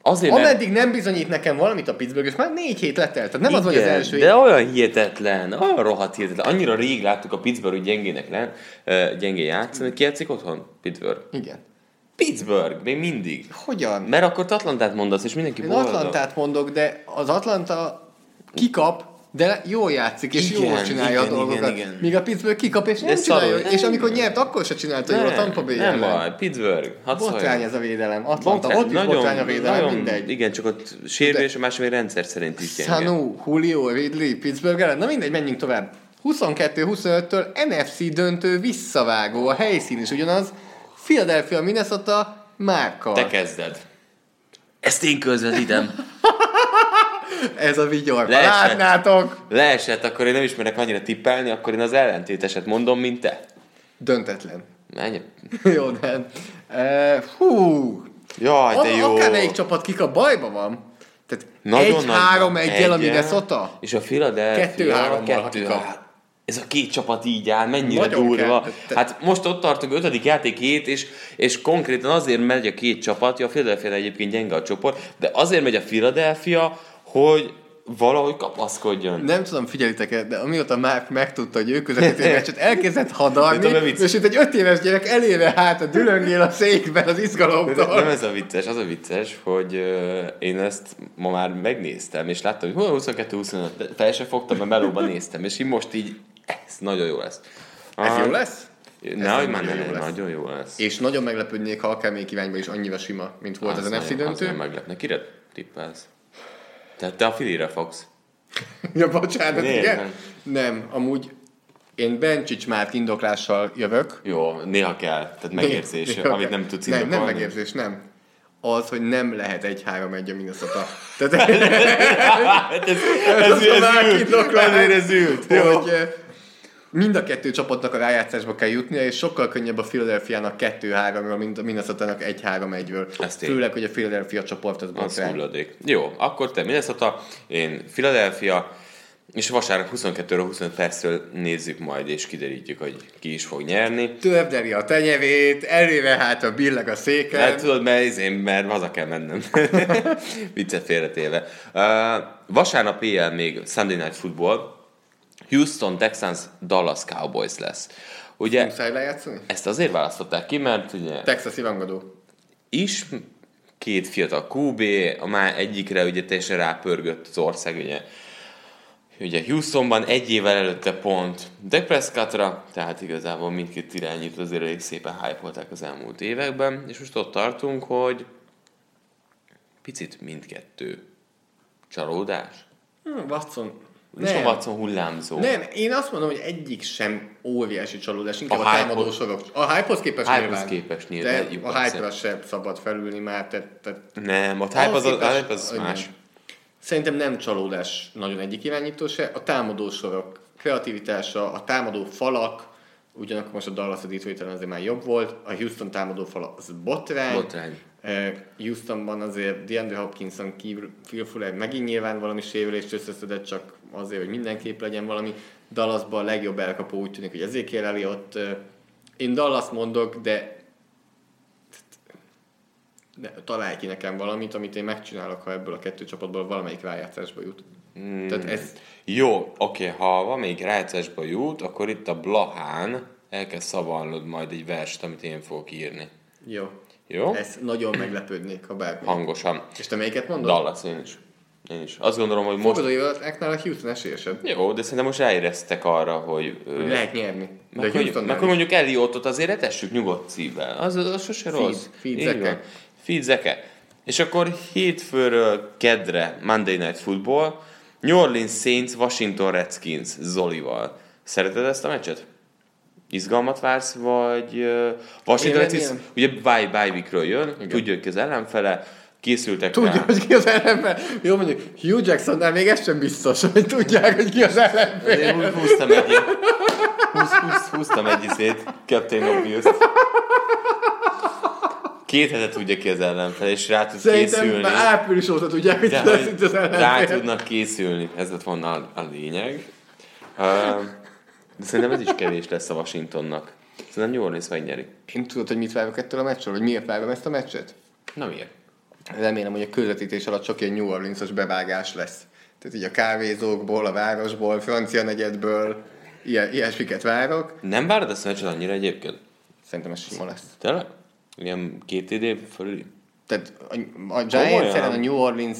Azért, mert- ameddig nem bizonyít nekem valamit a Pittsburgh, és már négy hét letelt, tehát nem az, hogy az Igen, első de olyan hihetetlen, olyan rohadt hihetetlen. Annyira rég láttuk a Pittsburgh, hogy gyengének uh, gyengé játszani. Ki játszik otthon? Pittsburgh. Igen. Pittsburgh, még mindig. Hogyan? Mert akkor te Atlantát mondasz, és mindenki Én boldog. Atlantát mondok, de az Atlanta kikap, de jól játszik, és Igen, jól csinálja igen, a dolgokat. igen, igen. Míg a Pittsburgh kikap, és nem szarul. csinálja. Nem. És amikor nyert, akkor se csinálta jól a Tampa Bay nem baj, Pittsburgh. Hadd Botrány ez a védelem. Atlanta, Botrány, ott is botrány a védelem, mindegy. Igen, csak ott sérülés, a másik rendszer szerint is gyenge. Sanu, Julio, Ridley, Pittsburgh ellen. Na mindegy, menjünk tovább. 22-25-től NFC döntő visszavágó. A helyszín is ugyanaz. Philadelphia, Minnesota, márkal. Te kezded. Ezt én közvetítem. Ez a vigyor. Leesett. Látnátok! Leesett, akkor én nem ismerek annyira tippelni, akkor én az ellentéteset mondom, mint te. Döntetlen. Menj. jó, de... Uh, hú! Jaj, de A- jó. Akármelyik csapat kika bajba van. Tehát Nagyon nagy- 1-3 egyel a egyen. Minnesota. És a Philadelphia Kettő-hárommal, ha kettő, ez a két csapat így áll, mennyire Nagyon durva. kell. Te- Hát most ott tartunk, ötödik játék hét, és, és konkrétan azért megy a két csapat, ja, a Philadelphia egyébként gyenge a csoport, de azért megy a Philadelphia, hogy valahogy kapaszkodjon. Nem tudom, figyelitek-e, de amióta Mark megtudta, hogy ő közvetíti a meccset, elkezdett hadarni, és itt egy öt éves gyerek elébe hát a dülöngél a székben az izgalomtól. nem ez a vicces, az a vicces, hogy uh, én ezt ma már megnéztem, és láttam, hogy hol 22-25, de fel se fogtam, mert melóban néztem, és így most így, ez nagyon jó lesz. Ez Ah, jó lesz? Nehogy már nagyon ne, nagyon jó lesz. És nagyon meglepődnék, ha akármelyik irányba is annyira sima, mint volt az, az NFC Az döntő. nem meglepne. Kire tippelsz? Tehát te a filire fogsz. Ja, bocsánat, Miért igen? nem? Nem, amúgy Én Bencsics már indoklással jövök. Jó, néha kell. Tehát megérzés, Néha amit nem tudsz Nem, nem indokolni. megérzés, nem. Az, hogy nem lehet egy három egy a Minnesota. Tehát Hát ez, Ez ez, a már ez, ült, indoklás. ezért ez ült. Jó. hogy eh, mind a kettő csapatnak a rájátszásba kell jutnia, és sokkal könnyebb a Philadelphia-nak 2-3-ról, mint a Minnesota-nak 1-3-1-ből. Ez tény. Főleg, hogy a Philadelphia csoport az botrány. Jó, akkor te Minnesota, én Philadelphia, és vasárnap 22 25 percről nézzük majd, és kiderítjük, hogy ki is fog nyerni. Tördeli a tenyevét, előre hát a billeg a széken. Hát tudod, mert, én, mert haza kell mennem. Viccet félretéve. Uh, vasárnap éjjel még Sunday Night Football, Houston Texans Dallas Cowboys lesz. Ugye Muszáj lejátszani? ezt azért választották ki, mert ugye Texasi rangadó. is két fiatal QB, a már egyikre ugye teljesen rápörgött az ország, ugye Ugye Houstonban egy évvel előtte pont Dak Prescottra, tehát igazából mindkét irányít azért elég szépen hype az elmúlt években, és most ott tartunk, hogy picit mindkettő csalódás. Hm, Watson. És a Watson hullámzó. Nem, én azt mondom, hogy egyik sem óriási csalódás, inkább A a, támadó sorok. A hype-hoz képest Hype-hoz nyilván. képest nyilván, De a hype-ra sem szabad felülni már. Tehát, tehát Nem, a hype az, képest- hype az igen. más. Szerintem nem csalódás nagyon egyik irányító se. A támadó sorok kreativitása, a támadó falak, ugyanakkor most a Dallas a Detroit ellen azért már jobb volt, a Houston támadó fala az botrány. Botrány. Houstonban azért DeAndre Hopkinson kívül Phil Fuller megint nyilván valami sérülést összeszedett, csak azért, hogy mindenképp legyen valami. Dallasban a legjobb elkapó úgy tűnik, hogy Ezekiel Elliott. eh, Én Dallas mondok, de de találj ki nekem valamit, amit én megcsinálok, ha ebből a kettő csapatból valamelyik rájátszásba jut. Mm. Tehát ez, Jó, oké, ha valamelyik rájátszásba jut, akkor itt a Blahán el kell szavalnod majd egy verset, amit én fogok írni. jó. Jó? Ez nagyon meglepődnék, ha bármi. Hangosan. És te melyiket mondod? Dallas, én is. Én is. Azt gondolom, hogy most... Fogadóivatnál a Houston esélyesebb. Jó, de szerintem most ráéreztek arra, hogy... ö, Lehet nyerni. De Meg, hogy, meg hogy mondjuk Eliottot azért etessük nyugodt szívvel. Az, az, sose Feed, rossz. feed Így zeke. van. Feed zeke. És akkor hétfőről kedre Monday Night Football, New Orleans Saints, Washington Redskins Zolival. Szereted ezt a meccset? Izgalmat vársz, vagy uh, Washington Én Redskins, ugye bye, bye weekről jön, Igen. tudja, hogy az ellenfele, készültek Tudja, rá. hogy ki az ellenfél. Jó, mondjuk Hugh Jacksonnál még ez sem biztos, hogy tudják, hogy ki az Én ellenfél. úgy húztam egy húz, húz, húztam egy izét, Captain Obvious-t. Két hete tudja ki az ellenfel, és rá tud Szerintem készülni. már április óta tudják, hogy lesz hogy itt az rá ellenfél. tudnak készülni. Ez lett volna a, a lényeg. Uh, de szerintem ez is kevés lesz a Washingtonnak. Szerintem New Orleans megnyeri. Én tudod, hogy mit várok ettől a meccsről, vagy miért várom ezt a meccset? Na miért? Remélem, hogy a közvetítés alatt csak ilyen New Orleans-os bevágás lesz. Tehát így a kávézókból, a városból, francia negyedből, ilyen, ilyesmiket várok. Nem várod ezt a meccset annyira egyébként? Szerintem ez sima lesz. Tényleg? Ilyen két idő fölüli? Tehát a, a Giants a New Orleans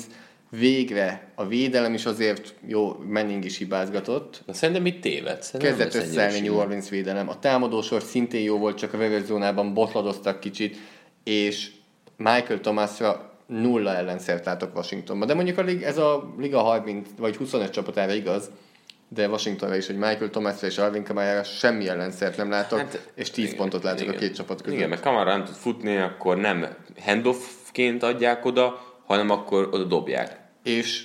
végre a védelem is azért jó, Manning is hibázgatott. Na szerintem itt téved. Szerintem Kezdett összeállni New. Orleans védelem. A támadósor szintén jó volt, csak a vörös zónában botladoztak kicsit, és Michael Thomasra nulla ellenszert látok Washingtonban. De mondjuk a lig, ez a Liga 30 vagy 25 csapatára igaz, de Washingtonra is, hogy Michael Thomasra és Alvin Kamara semmi ellenszert nem látok, hát, és 10 igen, pontot látok igen. a két csapat között. Igen, mert Kamara nem tud futni, akkor nem handoffként adják oda, hanem akkor oda dobják. és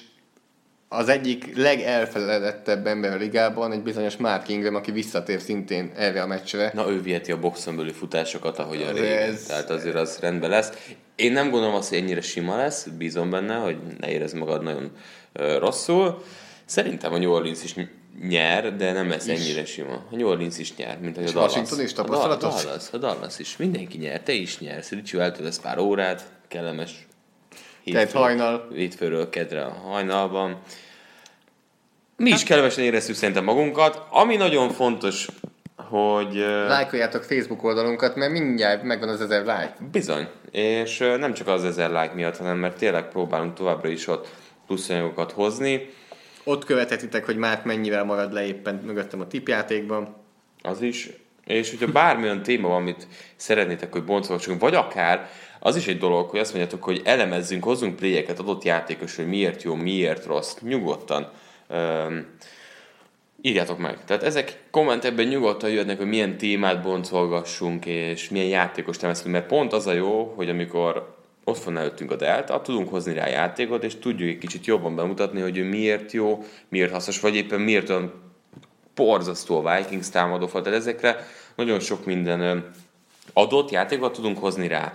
az egyik legelfeledettebb ember a ligában egy bizonyos Mark Ingram, aki visszatér szintén erre a meccsre. Na, ő viheti a boxon belüli futásokat, ahogy a régen. ez- Tehát azért az rendben lesz. Én nem gondolom azt, hogy ennyire sima lesz, bízom benne, hogy ne érezd magad nagyon ö, rosszul. Szerintem a New Orleans is ny- nyer, de nem lesz ennyire sima. A New Orleans is nyer, mint hogy a Dallas. Washington is a, tapasztalatos? Dallas, a Dallas is. Mindenki nyer, te is nyersz. Ricsi eltöltesz pár órát, kellemes Tehát hajnal. hétfőről kedre a hajnalban. Mi is kellemesen érezzük szerintem magunkat. Ami nagyon fontos, hogy... Lájkoljátok Facebook oldalunkat, mert mindjárt megvan az ezer like. Bizony. És nem csak az ezer like miatt, hanem mert tényleg próbálunk továbbra is ott plusz anyagokat hozni. Ott követhetitek, hogy már mennyivel marad le éppen mögöttem a tipjátékban. Az is. És hogyha bármilyen téma van, amit szeretnétek, hogy boncolgassunk, vagy akár az is egy dolog, hogy azt mondjátok, hogy elemezzünk, hozzunk playeket adott játékos, hogy miért jó, miért rossz, nyugodtan. Öm, írjátok meg. Tehát ezek kommentekben nyugodtan jöhetnek, hogy milyen témát boncolgassunk, és milyen játékos temesztünk, mert pont az a jó, hogy amikor ott van előttünk a Delta, tudunk hozni rá játékot, és tudjuk egy kicsit jobban bemutatni, hogy ő miért jó, miért hasznos, vagy éppen miért olyan porzasztó a Vikings támadófal. Tehát ezekre nagyon sok minden adott játékot tudunk hozni rá,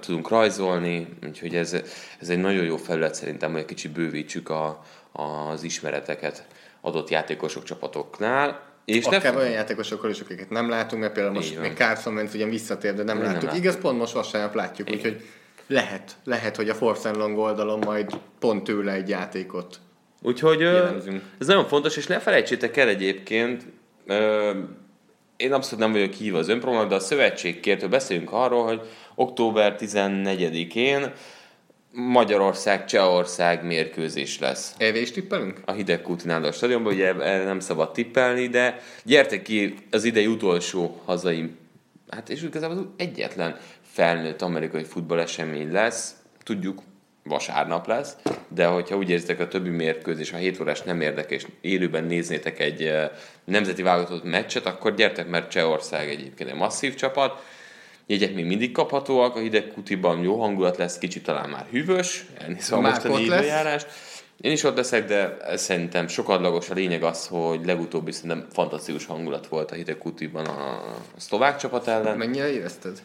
tudunk rajzolni, úgyhogy ez, ez egy nagyon jó felület szerintem, hogy egy kicsit bővítsük a, az ismereteket adott játékosok csapatoknál. És ne Akár olyan játékosokkal is, akiket nem látunk, mert például most még Carson Wentz ugyan visszatér, de nem Nem láttuk. láttuk. Igaz, pont most vasárnap látjuk, úgyhogy lehet, lehet, hogy a Force and Long oldalon majd pont tőle egy játékot. Úgyhogy ö, Jellemzünk. ez nagyon fontos, és ne felejtsétek el egyébként, én abszolút nem vagyok hívva az önprogramnak, de a szövetség kért, hogy beszéljünk arról, hogy október 14-én Magyarország-Csehország mérkőzés lesz Evés tippelünk? a hidegkútinál a stadionban, ugye nem szabad tippelni, de gyertek ki az idei utolsó hazai, hát és igazából az egyetlen felnőtt amerikai futballesemény lesz, tudjuk, vasárnap lesz, de hogyha úgy érzitek a többi mérkőzés, a 7 órás nem érdekes, élőben néznétek egy eh, nemzeti válogatott meccset, akkor gyertek, mert Csehország egyébként egy masszív csapat, Jegyek még mindig kaphatóak, a hidegkutiban jó hangulat lesz, kicsit talán már hűvös, elnézve a mostani időjárást. Én is ott leszek, de szerintem sokadlagos a lényeg az, hogy legutóbbi szerintem fantasztikus hangulat volt a hidegkutiban a, a szlovák csapat ellen. Mennyire érezted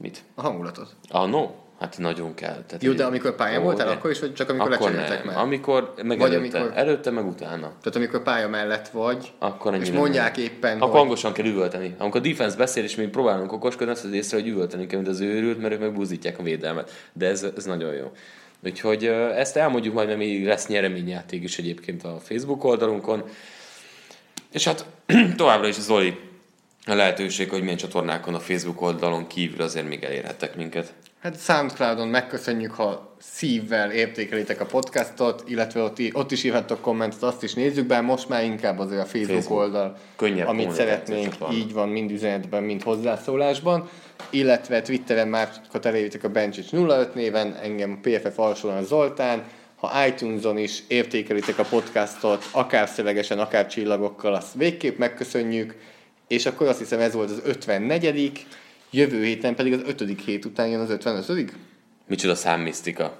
Mit? a hangulatot? Ah, no? Hát nagyon kell. Tehát Jó, de amikor pályán Ó, voltál, de- akkor is, vagy csak amikor akkor lecseréltek már? Amikor, meg Vagy előtte, amikor- előtte, meg utána. Tehát amikor pálya mellett vagy, Akkor és mondják nem. éppen, Akkor hogy hangosan kell üvölteni. Amikor a defense beszél, és mi próbálunk okoskodni, azt az észre, hogy üvölteni kell, mint az őrült, mert ők meg buzdítják a védelmet. De ez, ez nagyon jó. Úgyhogy ezt elmondjuk majd, mert még lesz nyereményjáték is egyébként a Facebook oldalunkon. És hát továbbra is Zoli a lehetőség, hogy milyen csatornákon a Facebook oldalon kívül azért még elérhettek minket. Hát Soundcloudon megköszönjük, ha szívvel értékelitek a podcastot, illetve ott, ott is írhattok kommentet, azt is nézzük, bár most már inkább azért a Facebook, Facebook. oldal, Könnyebb amit szeretnénk, csatorna. így van, mind üzenetben, mind hozzászólásban, illetve Twitteren már elérjétek a Bencsics 05 néven, engem PFF alsóan Zoltán, ha iTunes-on is értékelitek a podcastot, akár szövegesen, akár csillagokkal, azt végképp megköszönjük, és akkor azt hiszem ez volt az 54 jövő héten pedig az 5. hét után jön az 55 Micsoda számmisztika. Hát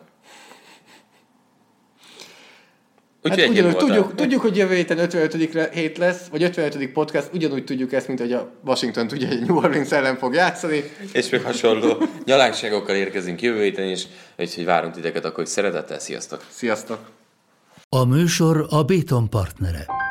Úgyhogy ennyi ugyanúgy tudjuk, tudjuk, hogy jövő héten 55. hét lesz, vagy 55. podcast, ugyanúgy tudjuk ezt, mint hogy a Washington tudja, hogy New Orleans ellen fog játszani. És még hasonló nyalánkságokkal érkezünk jövő héten is, úgyhogy várunk titeket akkor, hogy szeretettel, sziasztok! Sziasztok! A műsor a Béton partnere.